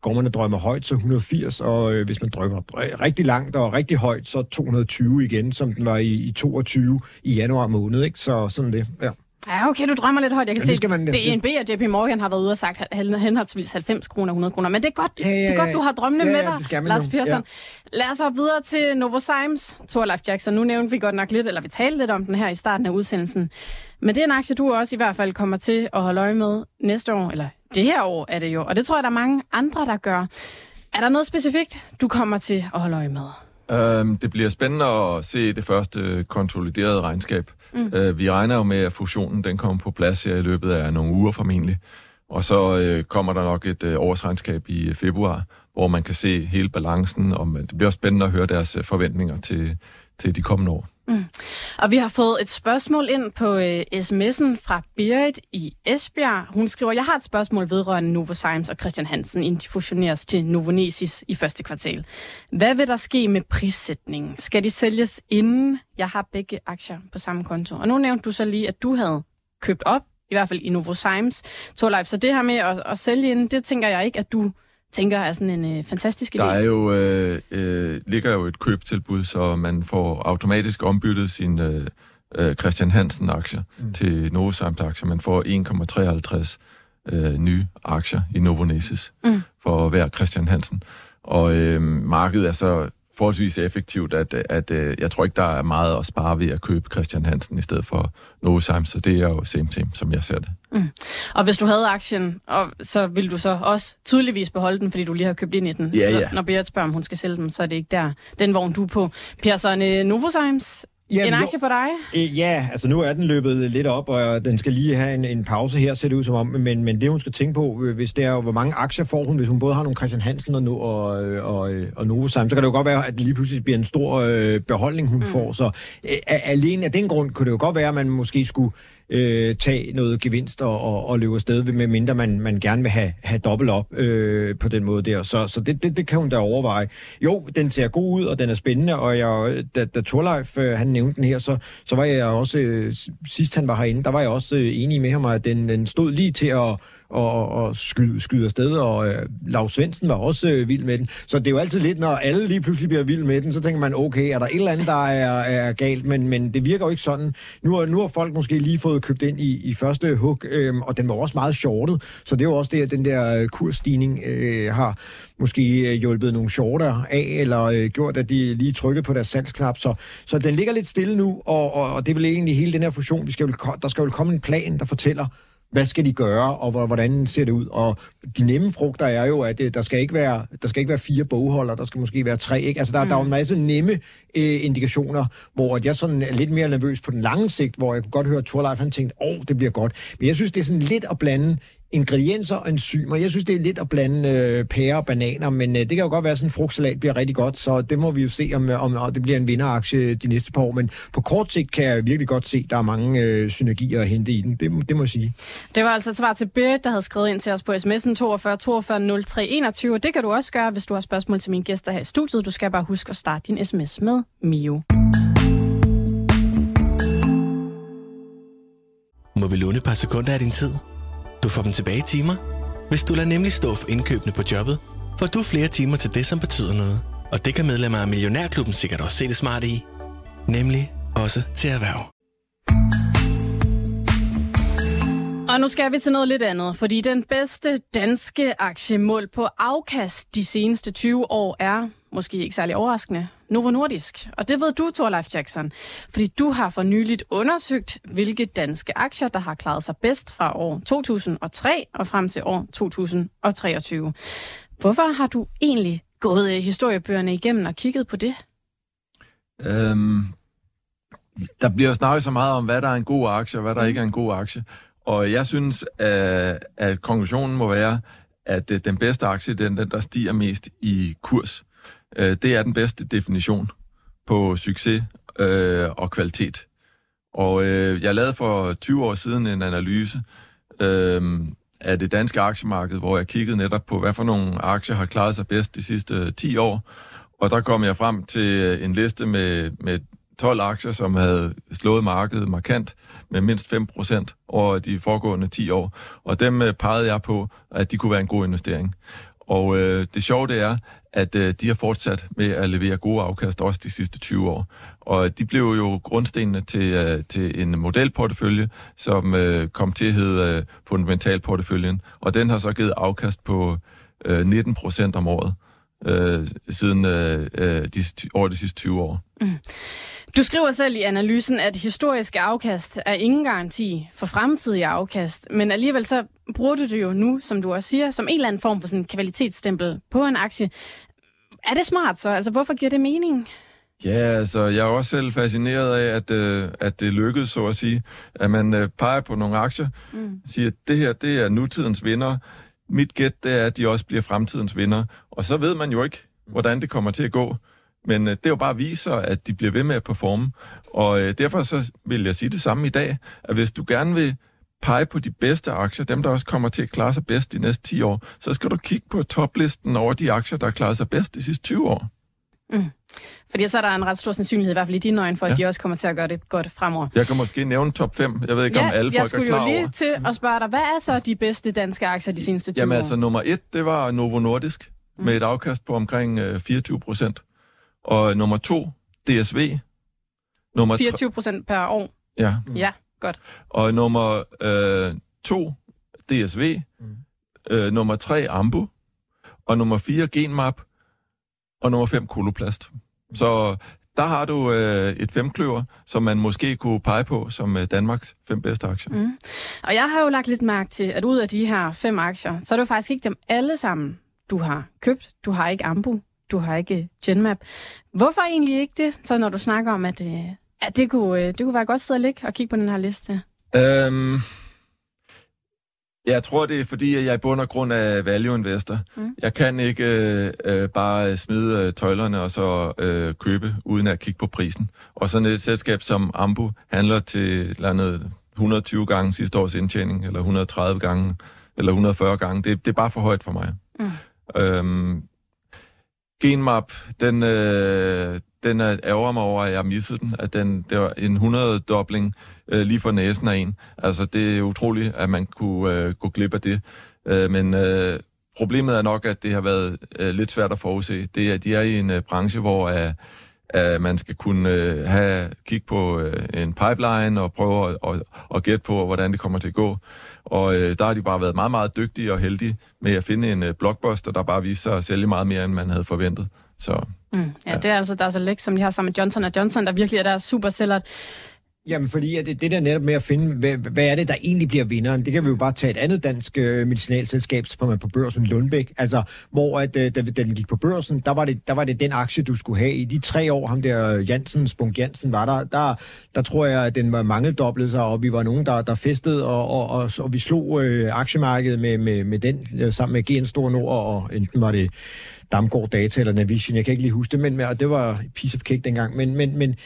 går man og drømmer højt, så 180, og øh, hvis man drømmer rigtig langt og rigtig højt, så 220 igen, som den var i, i 22 i januar måned, ikke? Så sådan det, ja. Ja, okay, du drømmer lidt højt. Jeg kan ja, se, man, DNB og JP Morgan har været ude og sagt henholdsvis 90 kroner og 100 kroner. Men det er godt, ja, ja, ja. det er godt du har drømmene ja, ja, med dig, Lars Persson. Ja. Lad os hoppe videre til Novozymes, Thorleif Jackson. Nu nævnte vi godt nok lidt, eller vi talte lidt om den her i starten af udsendelsen. Men det er en aktie, du også i hvert fald kommer til at holde øje med næste år, eller det her år er det jo. Og det tror jeg, der er mange andre, der gør. Er der noget specifikt, du kommer til at holde øje med? Øhm, det bliver spændende at se det første konsoliderede regnskab. Mm. Øh, vi regner jo med, at fusionen den kommer på plads her i løbet af nogle uger formentlig. Og så øh, kommer der nok et øh, årsregnskab i øh, februar, hvor man kan se hele balancen, og det bliver spændende at høre deres øh, forventninger til, til de kommende år. Mm. Og vi har fået et spørgsmål ind på øh, sms'en fra Berit i Esbjerg. Hun skriver, jeg har et spørgsmål vedrørende Novozymes og Christian Hansen, inden de fusioneres til Novonesis i første kvartal. Hvad vil der ske med prissætningen? Skal de sælges inden jeg har begge aktier på samme konto? Og nu nævnte du så lige, at du havde købt op, i hvert fald i Novozymes, Torleif. Så det her med at, at sælge inden, det tænker jeg ikke, at du tænker er sådan en øh, fantastisk idé. Der er jo, øh, øh, ligger jo et købtilbud, så man får automatisk ombyttet sin øh, øh, Christian Hansen-aktier mm. til Novozymes-aktier. Man får 1,53 øh, nye aktier i Novonesis mm. for hver Christian Hansen. Og øh, markedet er så forholdsvis effektivt, at, at, at jeg tror ikke, der er meget at spare ved at købe Christian Hansen i stedet for Novozymes, så det er jo same same, som jeg ser det. Mm. Og hvis du havde aktien, og så vil du så også tydeligvis beholde den, fordi du lige har købt ind i den. Ja, så ja. når Berit spørger, om hun skal sælge den, så er det ikke der, den vogn du er på. Per Søren, Novozymes, Jamen, en aktie for dig? Øh, Ja, altså nu er den løbet lidt op, og den skal lige have en, en pause her, ser det ud som om. Men, men det, hun skal tænke på, øh, hvis det er, hvor mange aktier får hun, hvis hun både har nogle Christian Hansen og, no, og, og, og Novozymes, så kan det jo godt være, at det lige pludselig bliver en stor øh, beholdning, hun mm. får. Så øh, alene af den grund kunne det jo godt være, at man måske skulle øh, tage noget gevinst og, og, og løbe afsted, med mindre man, man gerne vil have, have dobbelt op øh, på den måde der. Så, så det, det, det kan hun da overveje. Jo, den ser god ud, og den er spændende, og jeg, da, da Torleif øh, han nævnte den her, så, så var jeg også, øh, sidst han var herinde, der var jeg også øh, enig med ham, at den, den stod lige til at og, og skyde, skyde afsted, og øh, Lars Svendsen var også øh, vild med den. Så det er jo altid lidt, når alle lige pludselig bliver vild med den, så tænker man, okay, er der et eller andet, der er, er galt, men, men det virker jo ikke sådan. Nu nu har folk måske lige fået købt ind i, i første hug, øh, og den var også meget shortet, så det er jo også det, at den der øh, kursstigning øh, har måske øh, hjulpet nogle shorter af, eller øh, gjort, at de lige trykkede på deres salgsknap. Så, så den ligger lidt stille nu, og, og, og det er vel egentlig hele den her fusion, vi skal vel, der skal jo komme en plan, der fortæller, hvad skal de gøre, og hvor- hvordan ser det ud? Og de nemme frugter er jo, at øh, der skal ikke være, der skal ikke være fire bogholder, der skal måske være tre. Ikke? Altså, der, mm. der er jo en masse nemme øh, indikationer, hvor at jeg sådan er lidt mere nervøs på den lange sigt, hvor jeg kunne godt høre, at Thorleif han tænkte, åh, oh, det bliver godt. Men jeg synes, det er sådan lidt at blande ingredienser og enzymer. Jeg synes, det er lidt at blande øh, pærer og bananer, men øh, det kan jo godt være, at sådan en frugtsalat bliver rigtig godt, så det må vi jo se, om, om, om det bliver en vinderaktie de næste par år. Men på kort sigt kan jeg virkelig godt se, at der er mange øh, synergier at hente i den. Det, må- det må jeg sige. Det var altså et svar til Berit, der havde skrevet ind til os på sms'en 42 42 03 21. Og det kan du også gøre, hvis du har spørgsmål til mine gæster her i studiet. Du skal bare huske at starte din sms med Mio. Må vi låne et par sekunder af din tid? Du får dem tilbage i timer. Hvis du lader nemlig stå for indkøbene på jobbet, får du flere timer til det, som betyder noget. Og det kan medlemmer af Millionærklubben sikkert også se det smarte i. Nemlig også til erhverv. Og nu skal vi til noget lidt andet, fordi den bedste danske aktiemål på afkast de seneste 20 år er, måske ikke særlig overraskende, Novo Nordisk. Og det ved du, Thorleif Jackson, fordi du har for nyligt undersøgt, hvilke danske aktier, der har klaret sig bedst fra år 2003 og frem til år 2023. Hvorfor har du egentlig gået øh, historiebøgerne igennem og kigget på det? Øhm, der bliver snakket så meget om, hvad der er en god aktie, og hvad der ikke er en god aktie. Og jeg synes, at, at konklusionen må være, at øh, den bedste aktie, er den, der stiger mest i kurs. Øh, Det er den bedste definition på succes øh, og kvalitet. Og øh, jeg lavede for 20 år siden en analyse øh, af det danske aktiemarked, hvor jeg kiggede netop på, hvad for nogle aktier har klaret sig bedst de sidste 10 år. Og der kom jeg frem til øh, en liste med, med 12 aktier, som havde slået markedet markant med mindst 5% over de foregående 10 år. Og dem øh, pegede jeg på, at de kunne være en god investering. Og øh, det sjove det er, at øh, de har fortsat med at levere gode afkast også de sidste 20 år. Og de blev jo grundstenene til, øh, til en modelportefølje, som øh, kom til at hedde øh, fundamentalporteføljen. Og den har så givet afkast på øh, 19 procent om året øh, siden øh, øh de, over de sidste 20 år. Mm. Du skriver selv i analysen, at historiske afkast er ingen garanti for fremtidige afkast, men alligevel så bruger du det jo nu, som du også siger, som en eller anden form for sådan kvalitetsstempel på en aktie. Er det smart så? Altså, hvorfor giver det mening? Ja, altså, jeg er også selv fascineret af, at, øh, at det lykkedes, så at sige, at man øh, peger på nogle aktier, mm. siger, at det her, det er nutidens vinder. Mit gæt, det er, at de også bliver fremtidens vinder. Og så ved man jo ikke, hvordan det kommer til at gå. Men øh, det er jo bare viser, at de bliver ved med at performe. Og øh, derfor så vil jeg sige det samme i dag, at hvis du gerne vil pege på de bedste aktier, dem der også kommer til at klare sig bedst de næste 10 år, så skal du kigge på toplisten over de aktier, der har klaret sig bedst de sidste 20 år. Fordi så er der en ret stor sandsynlighed, i hvert fald i dine øjne, for at Ja. de også kommer til at gøre det godt fremover. Jeg kan måske nævne top 5. Jeg ved ikke, om alle jeg folk er skulle klar jo lige over. til at spørge dig, hvad er så de bedste danske aktier de seneste 20 Jamen år? altså, nummer et, det var Novo Nordisk, mm. med et afkast på omkring øh, 24 procent. Og nummer to, DSV. Nummer tre- 24 procent per år. ja. Ja, godt. Og nummer øh, to, DSV. Mm. Øh, nummer tre, Ambu. Og nummer fire, Genmap. Og nummer fem, Koloplast. Så der har du øh, et femkløver, som man måske kunne pege på som øh, Danmarks fem bedste aktier. Mm. Og jeg har jo lagt lidt mærke til, at ud af de her fem aktier, så er det jo faktisk ikke dem alle sammen, du har købt. Du har ikke Ambu, du har ikke Genmap. Hvorfor egentlig ikke det, så når du snakker om, at, øh, at det, kunne, øh, det kunne være godt sted at ligge og kigge på den her liste? Øhm, jeg tror, det er fordi, at jeg i bund og grund er value investor. Mm. Jeg kan ikke øh, øh, bare smide øh, tøjlerne og så øh, købe, uden at kigge på prisen. Og sådan et selskab som Ambu handler til eller andet 120 gange sidste års indtjening, eller 130 gange, eller 140 gange. Det, det er bare for højt for mig. Mm. Øhm, Genmap, den, øh, den øh, er, ærger mig over, at jeg missede den. At den, det var en 100-dobling øh, lige for næsen af en. Altså, det er utroligt, at man kunne øh, gå glip af det. Øh, men øh, problemet er nok, at det har været øh, lidt svært at forudse. Det er, de er i en øh, branche, hvor øh, at man skal kunne øh, have kigge på øh, en pipeline og prøve at, at, at gætte på, hvordan det kommer til at gå. Og øh, der har de bare været meget, meget dygtige og heldige med at finde en øh, blockbuster, der bare viser sig at sælge meget mere, end man havde forventet. Så, mm, ja, ja, det er altså der så læk, som de har sammen med Johnson Johnson, der virkelig er der supersælger. Jamen, fordi at det, det der netop med at finde, hvad, hvad er det, der egentlig bliver vinderen, det kan vi jo bare tage et andet dansk øh, medicinalselskab, som er på børsen, Lundbæk, altså, hvor at, øh, da, da den gik på børsen, der var, det, der var det den aktie, du skulle have. I de tre år, ham der Jansen, Spunk Jansen var der, der, der tror jeg, at den var mangeldoblet sig, og vi var nogen, der, der festede, og, og, og, og vi slog øh, aktiemarkedet med, med, med den, øh, sammen med GN Store Nord, og enten var det Damgård Data eller Navision, jeg kan ikke lige huske det, men og det var piece of cake dengang, men, men, men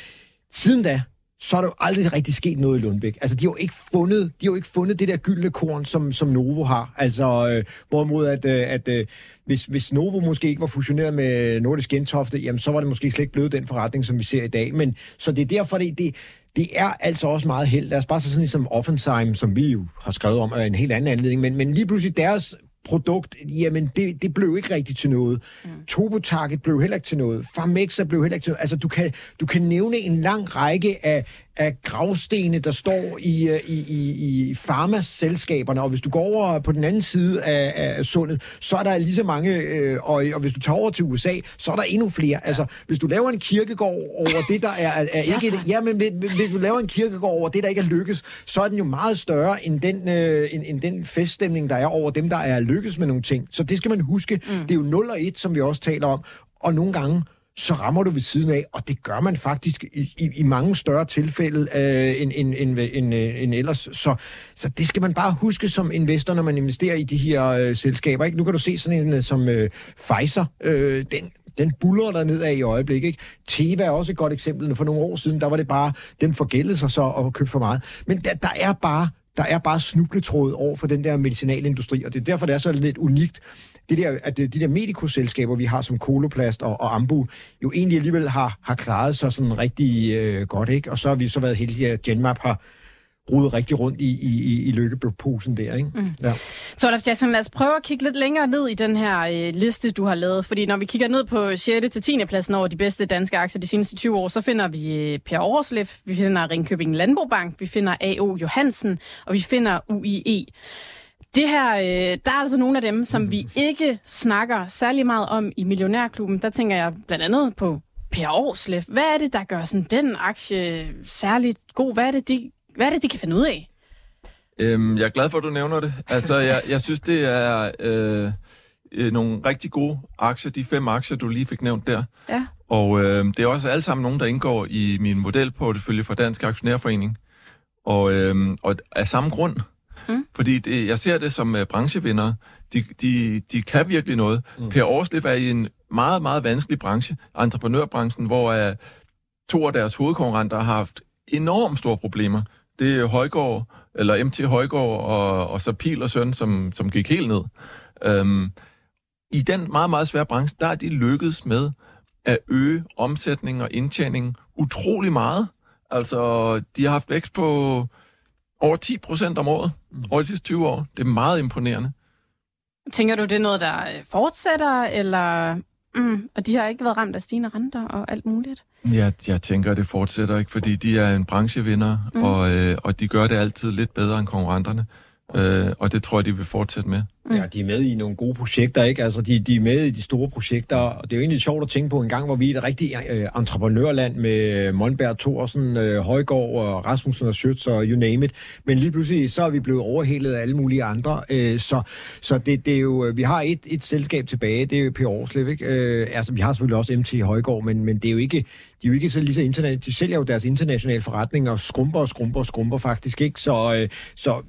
siden da, så er der jo aldrig rigtig sket noget i Lundbæk. Altså, de har jo ikke fundet, de har jo ikke fundet det der gyldne korn, som, som Novo har. Altså, øh, hvorimod at, øh, at øh, hvis, hvis Novo måske ikke var fusioneret med Nordisk Gentofte, jamen, så var det måske slet ikke blevet den forretning, som vi ser i dag. Men, så det er derfor, det, det, det er altså også meget held. Lad os bare så sådan ligesom Offensheim, som vi jo har skrevet om, er en helt anden anledning, men, men lige pludselig deres produkt, jamen det, det blev ikke rigtigt til noget. Mm. Turbo Target blev heller ikke til noget. Farmexa blev heller ikke til noget. Altså du kan, du kan nævne en lang række af, af gravstene, der står i, øh, i, i, i farmaselskaberne, og hvis du går over på den anden side af, af sundet, så er der lige så mange, øh, og, og hvis du tager over til USA, så er der endnu flere. Ja. Altså, hvis du laver en kirkegård over det, der er, er, *laughs* ikke... Ja, ja, men hvis, hvis du laver en kirkegård over det, der ikke er lykkes, så er den jo meget større end den, øh, end, end den feststemning, der er over dem, der er lykkes med nogle ting. Så det skal man huske. Mm. Det er jo 0 og 1, som vi også taler om, og nogle gange så rammer du ved siden af, og det gør man faktisk i, i, i mange større tilfælde øh, end, end, end, end, øh, end ellers. Så, så det skal man bare huske som investor, når man investerer i de her øh, selskaber. Ikke? Nu kan du se sådan en øh, som øh, Pfizer, øh, den, den buller der ned af i øjeblikket. Ikke? Teva er også et godt eksempel. For nogle år siden, der var det bare, den forgældede sig så og købte for meget. Men der, der er bare der er bare snubletråd over for den der medicinalindustri, og det er derfor, det er så lidt unikt, det der, at de der medikoselskaber, vi har som Koloplast og, og Ambu, jo egentlig alligevel har, har klaret sig sådan rigtig øh, godt, ikke? Og så har vi så været heldige, at Genmap har rodet rigtig rundt i, i, i lykkeposen der, ikke? Mm. Ja. Så Olaf Jackson, lad os prøve at kigge lidt længere ned i den her øh, liste, du har lavet. Fordi når vi kigger ned på 6. til 10. pladsen over de bedste danske aktier de seneste 20 år, så finder vi øh, Per Overslev, vi finder Ringkøbing Landbobank, vi finder A.O. Johansen, og vi finder UIE. Det her, øh, der er altså nogle af dem, som vi ikke snakker særlig meget om i Millionærklubben. Der tænker jeg blandt andet på Per Aarhuslev. Hvad er det, der gør sådan den aktie særligt god? Hvad er det, de, hvad er det, de kan finde ud af? Øhm, jeg er glad for, at du nævner det. Altså, jeg, jeg synes, det er øh, øh, nogle rigtig gode aktier, de fem aktier, du lige fik nævnt der. Ja. Og øh, det er også alle sammen nogen, der indgår i min modelportefølje for Dansk Aktionærforening. Og, øh, og af samme grund. Fordi det, jeg ser det som uh, branchevinder. De, de, de kan virkelig noget. Mm. Per Årslev er i en meget, meget vanskelig branche, entreprenørbranchen, hvor uh, to af deres hovedkonkurrenter har haft enormt store problemer. Det er Højgaard, eller MT Højgaard, og, og så Pil og Søn, som, som gik helt ned. Um, I den meget, meget svære branche, der er de lykkedes med at øge omsætning og indtjening utrolig meget. Altså, de har haft vækst på over 10 procent om året mm. over de sidste 20 år. Det er meget imponerende. Tænker du, det er noget, der øh, fortsætter, eller... Mm, og de har ikke været ramt af stigende renter og alt muligt? Ja, jeg tænker, det fortsætter ikke, fordi de er en branchevinder, mm. og, øh, og de gør det altid lidt bedre end konkurrenterne. Øh, og det tror jeg, de vil fortsætte med. Mm. Ja, de er med i nogle gode projekter, ikke? Altså, de, de er med i de store projekter, og det er jo egentlig sjovt at tænke på en gang, hvor vi er et rigtigt øh, entreprenørland med Monberg, Thorsen, øh, Højgaard og Rasmussen og Schütz og you name it. Men lige pludselig, så er vi blevet overhældet af alle mulige andre. Øh, så så det, det er jo, øh, vi har et, et selskab tilbage, det er jo P. Årslev, ikke? Øh, altså, vi har selvfølgelig også MT Højgaard, men, men det er jo ikke, de er jo ikke så lige så internet, de sælger jo deres internationale forretning og skrumper og skrumper og skrumper faktisk, ikke? Så, øh, så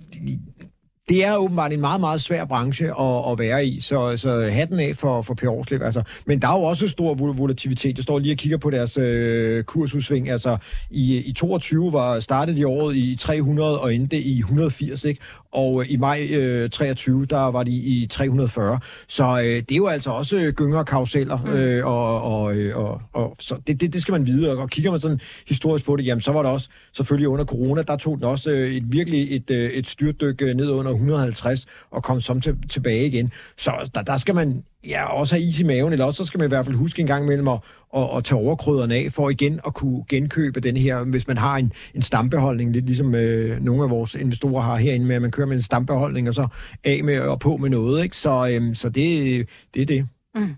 det er åbenbart en meget, meget svær branche at, at være i, så, så hatten af for, for Per Aarhuslev. Altså. Men der er jo også stor volatilitet. Jeg står lige og kigger på deres øh, kursudsving. Altså, i, i 22 var startet i året i 300 og endte i 180, ikke? Og øh, i maj øh, 23, der var de i 340. Så øh, det er jo altså også gynger og karuseller, mm. øh, og, og, øh, og, og så det, det, det skal man vide. Og kigger man sådan historisk på det, jamen så var det også selvfølgelig under corona, der tog den også øh, et virkelig et, øh, et styrtdyk ned under 150 og kom som til, tilbage igen. Så der, der skal man ja, også have is i maven, eller også så skal man i hvert fald huske en gang imellem at, at, at tage overkrydderne af, for igen at kunne genkøbe den her, hvis man har en, en stambeholdning, lidt ligesom øh, nogle af vores investorer har herinde med, at man kører med en stambeholdning, og så af med og på med noget, ikke? Så, øh, så det, det er det. Mm.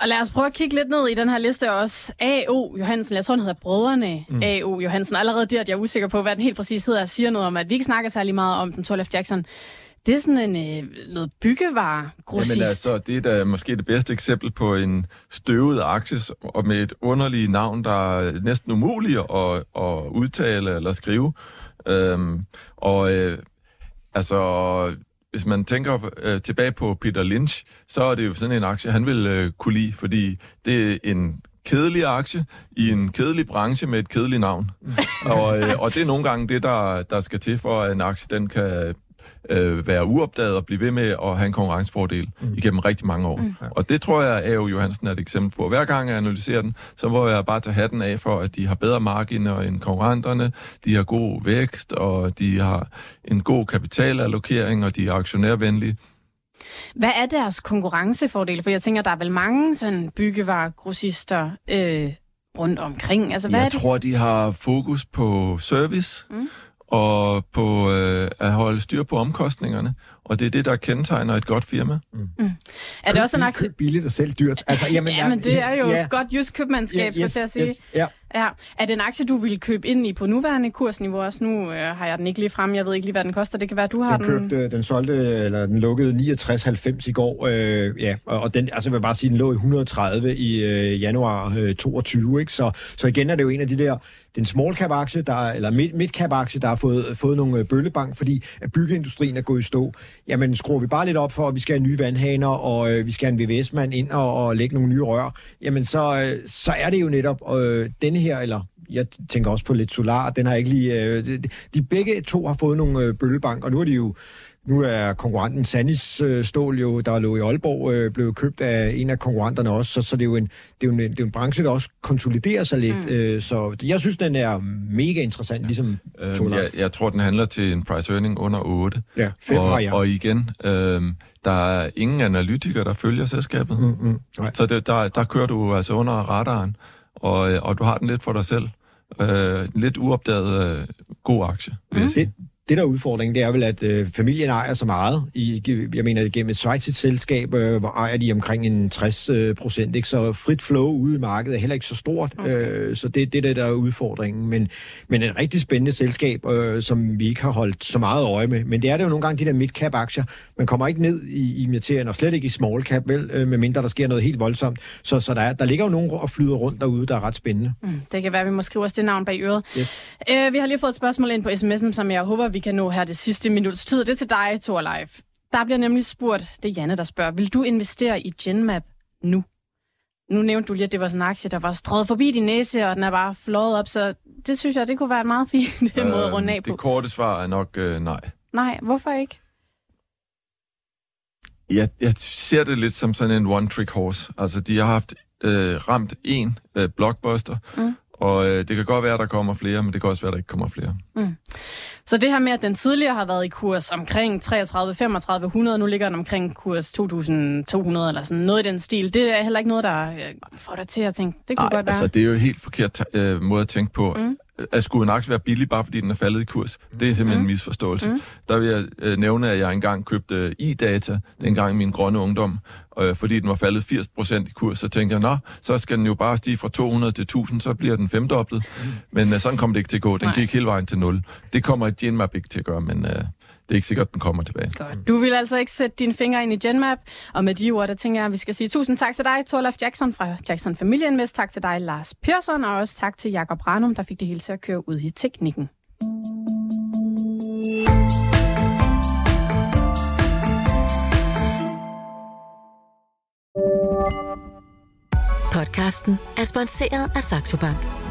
Og lad os prøve at kigge lidt ned i den her liste også. A.O. Johansen, jeg tror, han hedder Brødrene mm. A.O. Johansen. Allerede der, at jeg er usikker på, hvad den helt præcis hedder, siger noget om, at vi ikke snakker særlig meget om den 12 F. Jackson. Det er sådan en øh, noget byggevare grossist. Jamen altså, det er da måske det bedste eksempel på en støvet aktie, og med et underligt navn, der er næsten umuligt at, at udtale eller skrive. Øhm, og øh, altså, hvis man tænker øh, tilbage på Peter Lynch, så er det jo sådan en aktie, han vil øh, kunne lide, fordi det er en kedelig aktie i en kedelig branche med et kedeligt navn. *laughs* og, øh, og det er nogle gange det, der, der skal til for, at en aktie den kan øh, være uopdaget og blive ved med at have en konkurrencefordel mm. igennem rigtig mange år. Mm. Og det tror jeg, at A.O. Johansen er et eksempel på. Hver gang jeg analyserer den, så må jeg bare tage hatten af for, at de har bedre marginer end konkurrenterne, de har god vækst, og de har en god kapitalallokering, og de er aktionærvenlige. Hvad er deres konkurrencefordel? For jeg tænker, der er vel mange sådan byggevaregrossister øh, rundt omkring. Altså, hvad jeg er det? tror, de har fokus på service, mm og på øh, at holde styr på omkostningerne. Og det er det, der kendetegner et godt firma. Mm. Mm. Er det også en aktie? Billigt og selv dyrt. *laughs* Altså, jamen, ja, men det er jo ja. godt just købmandskab, ja, yes, skal jeg sige. Yes, ja. Ja. Er det en aktie, du vil købe ind i på nuværende kursniveau også? Nu øh, har jeg den ikke lige frem. Jeg ved ikke lige, hvad den koster. Det kan være, du har den. Den købte, den solgte, eller den lukkede 69,90 i går. Øh, ja, og den, altså jeg vil bare sige, den lå i 130 i øh, januar øh, 22. Ikke? Så, så igen er det jo en af de der den small cap aktie, der, eller mid, mid cap aktie, der har fået, fået nogle øh, bøllebank, fordi at byggeindustrien er gået i stå. Jamen skruer vi bare lidt op for, at vi skal have nye vandhaner, og øh, vi skal have en VVS-mand ind og, og lægge nogle nye rør, jamen så, øh, så er det jo netop øh, denne her, eller jeg tænker også på lidt solar, den har ikke lige... Øh, de, de begge to har fået nogle øh, bøllebank, og nu er de jo nu er konkurrenten Sanis øh, Stål jo, der lå i Aalborg, øh, blevet købt af en af konkurrenterne også, så, så det, er jo en, det, er jo en, det er en branche, der også konsoliderer sig lidt. Mm. Øh, så jeg synes, den er mega interessant, ja. ligesom øhm, jeg, jeg tror, den handler til en price earning under 8. Ja, 5 og, ja. og igen, øh, der er ingen analytikere, der følger selskabet. Mm, mm, så det, der, der kører du altså under radaren, og, og du har den lidt for dig selv. Øh, lidt uopdaget øh, god aktie, vil mm. jeg sige det, der er udfordringen, det er vel, at øh, familien ejer så meget. I, jeg mener, gennem et svejsigt selskab, øh, hvor ejer de omkring en 60 øh, procent. Ikke? Så frit flow ude i markedet er heller ikke så stort. Okay. Øh, så det, det er det, der er udfordringen. Men, men et rigtig spændende selskab, øh, som vi ikke har holdt så meget øje med. Men det er det jo nogle gange, de der mid-cap-aktier. Man kommer ikke ned i, i materien, og slet ikke i small-cap, vel, øh, medmindre der sker noget helt voldsomt. Så, så der, er, der ligger jo nogen og flyder rundt derude, der er ret spændende. Mm, det kan være, vi må skrive os det navn bag øret. Yes. Øh, vi har lige fået et spørgsmål ind på sms'en, som jeg håber, vi kan nå her det sidste minuts tid. Det er til dig, Thor Leif. Der bliver nemlig spurgt, det er Janne, der spørger, vil du investere i Genmap nu? Nu nævnte du lige, at det var sådan en aktie, der var strøget forbi din næse, og den er bare flået op, så det synes jeg, det kunne være en meget fin *laughs* øh, måde at runde af på. Det korte svar er nok øh, nej. Nej, hvorfor ikke? Jeg, jeg ser det lidt som sådan en one-trick horse. Altså, de har haft øh, ramt en øh, blockbuster, mm. Og øh, det kan godt være, at der kommer flere, men det kan også være, at der ikke kommer flere. Mm. Så det her med, at den tidligere har været i kurs omkring 33 3500 nu ligger den omkring kurs 2200 eller sådan noget i den stil, det er heller ikke noget, der øh, får dig til at tænke, det kunne Ej, godt være. altså det er jo helt forkert øh, måde at tænke på. Mm. At skulle en aktie være billig, bare fordi den er faldet i kurs. Det er simpelthen mm. en misforståelse. Mm. Der vil jeg øh, nævne, at jeg engang købte øh, i-data, dengang i min grønne ungdom, øh, fordi den var faldet 80% i kurs. Så tænkte jeg, nå, så skal den jo bare stige fra 200 til 1000, så bliver den femdoblet. Mm. Men øh, sådan kommer det ikke til at gå. Den Nej. gik hele vejen til 0. Det kommer Genmap ikke til at gøre, men... Øh, det er ikke sikkert, at den kommer tilbage. Godt. Du vil altså ikke sætte dine fingre ind i Genmap, og med de ord, der tænker jeg, at vi skal sige tusind tak til dig, Torlaf Jackson fra Jackson Family Invest. Tak til dig, Lars Persson, og også tak til Jakob Ranum, der fik det hele til at køre ud i teknikken. Podcasten er sponsoreret af Saxo Bank.